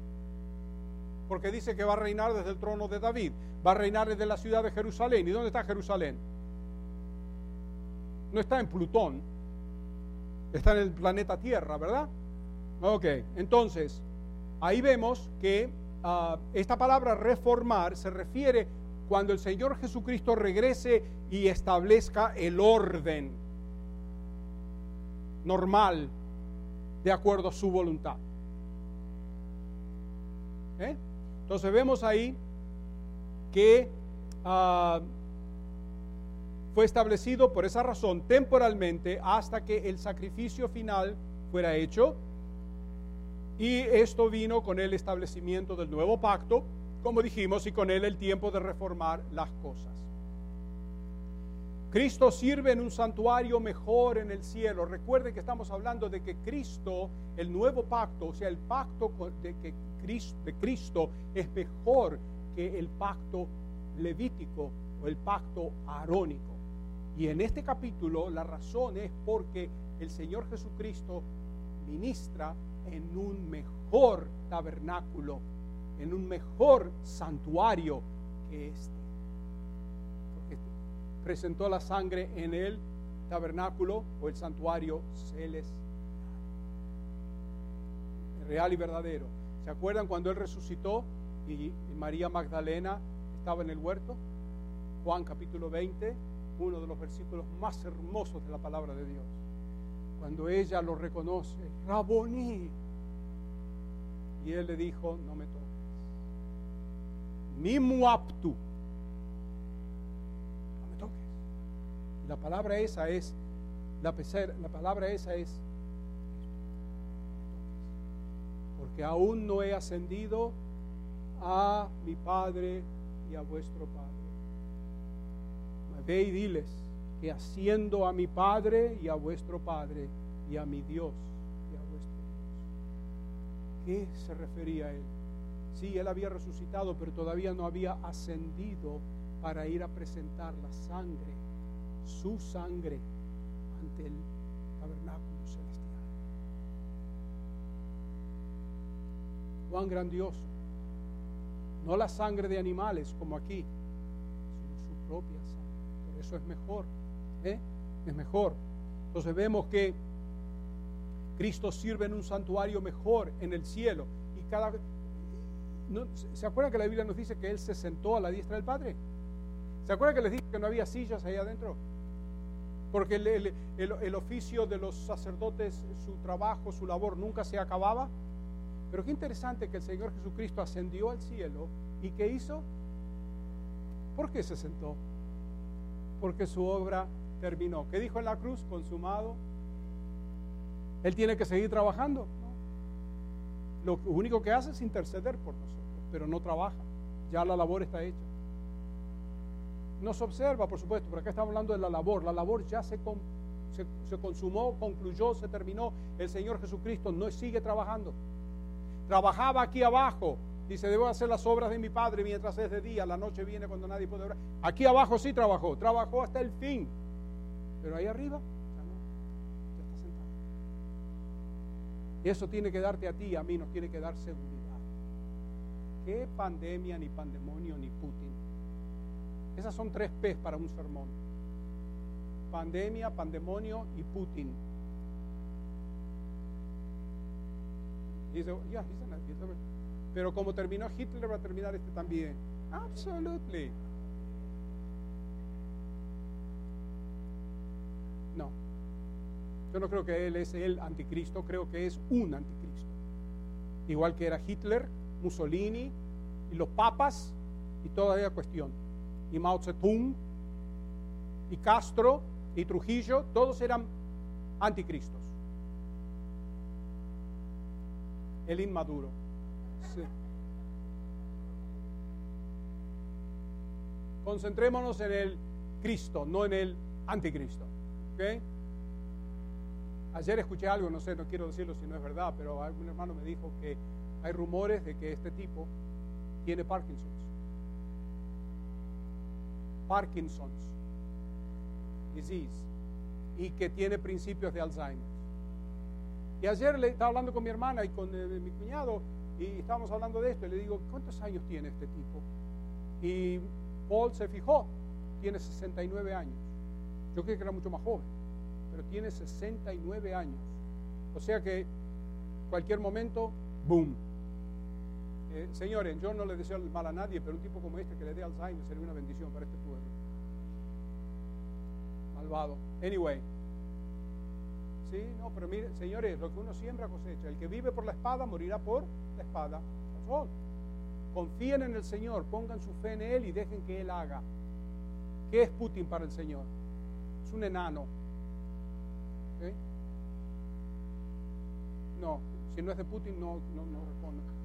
Porque dice que va a reinar desde el trono de David, va a reinar desde la ciudad de Jerusalén. ¿Y dónde está Jerusalén? No está en Plutón, está en el planeta Tierra, ¿verdad? Ok, entonces, ahí vemos que ah, esta palabra reformar se refiere cuando el Señor Jesucristo regrese y establezca el orden normal de acuerdo a su voluntad. ¿Eh? Entonces vemos ahí que ah, fue establecido por esa razón temporalmente hasta que el sacrificio final fuera hecho. Y esto vino con el establecimiento del nuevo pacto, como dijimos, y con él el tiempo de reformar las cosas. Cristo sirve en un santuario mejor en el cielo. Recuerden que estamos hablando de que Cristo, el nuevo pacto, o sea, el pacto de, que Cristo, de Cristo es mejor que el pacto levítico o el pacto arónico. Y en este capítulo la razón es porque el Señor Jesucristo ministra en un mejor tabernáculo en un mejor santuario que este. Porque presentó la sangre en el tabernáculo o el santuario celestial. Real y verdadero. ¿Se acuerdan cuando él resucitó y, María Magdalena estaba en el huerto? Juan capítulo 20, uno de los versículos más hermosos de la palabra de Dios. Cuando ella lo reconoce, Raboní. Y él le dijo, no me toques mi muaptu. No me toques. La palabra esa es, la, la palabra esa es, porque aún no he ascendido a mi Padre y a vuestro Padre. Ve y diles que asciendo a mi Padre y a vuestro Padre y a mi Dios y a vuestro Dios. ¿Qué se refería a él? Sí, él había resucitado, pero todavía no había ascendido para ir a presentar la sangre, su sangre, ante el tabernáculo celestial. Cuán grandioso. No la sangre de animales como aquí, sino su propia sangre. Por eso es mejor. ¿eh? Es mejor. Entonces vemos que Cristo sirve en un santuario mejor en el cielo. Y cada, ¿Se acuerdan que la Biblia nos dice que Él se sentó a la diestra del Padre? ¿Se acuerdan que les dije que no había sillas ahí adentro? porque el- el oficio de los sacerdotes, su trabajo, su labor nunca se acababa. Pero qué interesante que el Señor Jesucristo ascendió al cielo y ¿qué hizo? ¿Por qué se sentó? Porque su obra terminó. ¿Qué dijo en la cruz? Consumado. Él tiene que seguir trabajando. Lo único que hace es interceder por nosotros, pero no trabaja. Ya la labor está hecha. Nos observa, por supuesto, pero acá estamos hablando de la labor. La labor ya se, con- se consumó, concluyó, se terminó. El Señor Jesucristo no sigue trabajando. Trabajaba aquí abajo. Dice, debo hacer las obras de mi Padre mientras es de día. La noche viene cuando nadie puede orar. Aquí abajo sí trabajó. Trabajó hasta el fin. Pero ahí arriba, ya no. Ya está sentado. Eso tiene que darte a ti a mí, nos tiene que dar seguridad. ¿Qué pandemia, ni pandemonio, ni Putin? Esas son tres P's para un sermón. Pandemia, pandemonio y Putin. Atheist. Pero como terminó Hitler, va a terminar este también. Absolutely. No. Yo no creo que él es el anticristo, creo que es un anticristo. Igual que era Hitler, Mussolini y los papas y toda esa cuestión. Y Mao Zedong y Castro y Trujillo, todos eran anticristos. El inmaduro. Sí. Concentrémonos en el Cristo, no en el anticristo. Ayer escuché algo, no sé, no quiero decirlo si no es verdad, pero algún hermano me dijo que hay rumores de que este tipo tiene Parkinson's. Parkinson's disease y que tiene principios de Alzheimer. Y ayer le estaba hablando con mi hermana y con eh, mi cuñado y estábamos hablando de esto y le digo, ¿cuántos años tiene este tipo? Y Paul se fijó, tiene 69 años. Yo creí que era mucho más joven, pero tiene 69 años. O sea que cualquier momento, boom. Eh, señores, yo no le deseo el mal a nadie, pero un tipo como este que le dé Alzheimer sería una bendición para este pueblo. Malvado. Anyway. Sí, no, pero mire, señores, lo que uno siembra cosecha. El que vive por la espada morirá por la espada. Confíen en el Señor, pongan su fe en Él y dejen que Él haga. ¿Qué es Putin para el Señor? Es un enano. ¿Ok? No, si no es de Putin, no, no, no respondo.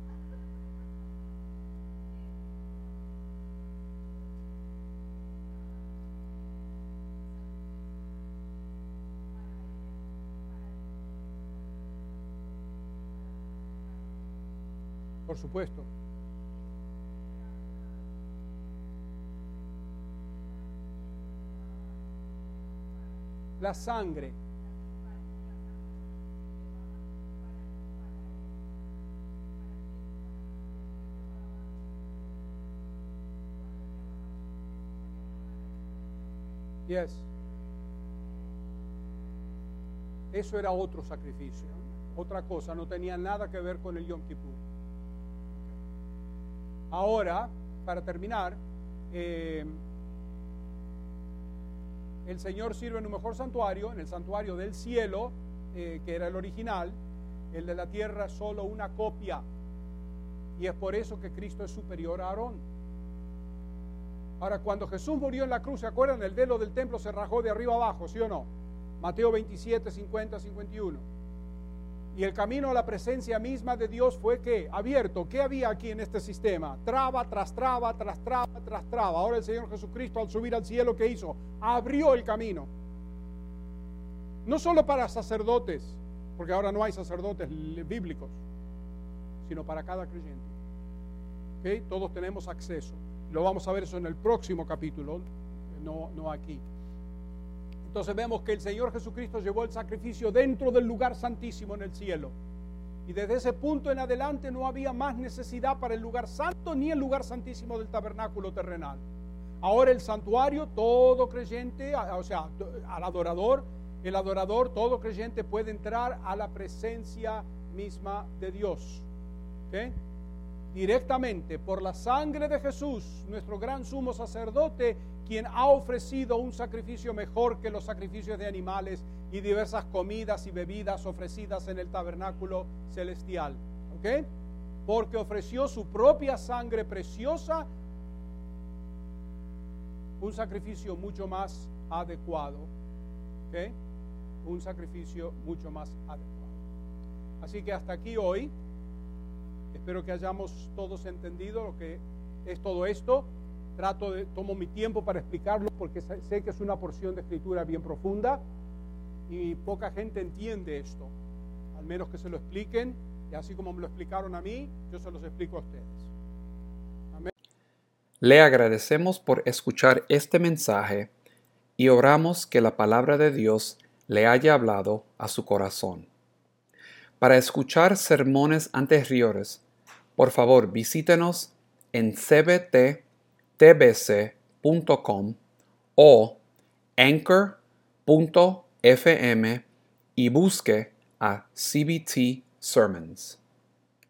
Por supuesto. La sangre. Yes. Eso era otro sacrificio, otra cosa, no tenía nada que ver con el Yom Kippur. Ahora, para terminar, eh, el Señor sirve en un mejor santuario, en el santuario del cielo, eh, que era el original, el de la tierra solo una copia. Y es por eso que Cristo es superior a Aarón. Ahora, cuando Jesús murió en la cruz, ¿se acuerdan? El velo del templo se rajó de arriba abajo, ¿sí o no? Mateo 27, 50, 51. Y el camino a la presencia misma de Dios fue que abierto. ¿Qué había aquí en este sistema? Traba tras traba, tras traba, tras traba. Ahora el Señor Jesucristo al subir al cielo, ¿qué hizo? Abrió el camino. No solo para sacerdotes, porque ahora no hay sacerdotes bíblicos, sino para cada creyente. ¿Ok? Todos tenemos acceso. Lo vamos a ver eso en el próximo capítulo, no, no aquí. Entonces vemos que el Señor Jesucristo llevó el sacrificio dentro del lugar santísimo en el cielo. Y desde ese punto en adelante no había más necesidad para el lugar santo ni el lugar santísimo del tabernáculo terrenal. Ahora el santuario, todo creyente, o sea, al adorador, el adorador, todo creyente puede entrar a la presencia misma de Dios. ¿Ok? directamente por la sangre de Jesús, nuestro gran sumo sacerdote, quien ha ofrecido un sacrificio mejor que los sacrificios de animales y diversas comidas y bebidas ofrecidas en el tabernáculo celestial. ¿Ok? Porque ofreció su propia sangre preciosa, un sacrificio mucho más adecuado. ¿Ok? Un sacrificio mucho más adecuado. Así que hasta aquí hoy. Espero que hayamos todos entendido lo que es todo esto. Trato de, tomo mi tiempo para explicarlo porque sé que es una porción de escritura bien profunda y poca gente entiende esto. Al menos que se lo expliquen y así como me lo explicaron a mí, yo se los explico a ustedes. Amén. Le agradecemos por escuchar este mensaje y oramos que la palabra de Dios le haya hablado a su corazón. Para escuchar sermones anteriores, por favor visítenos en cbttbc.com o anchor.fm y busque a CBT Sermons.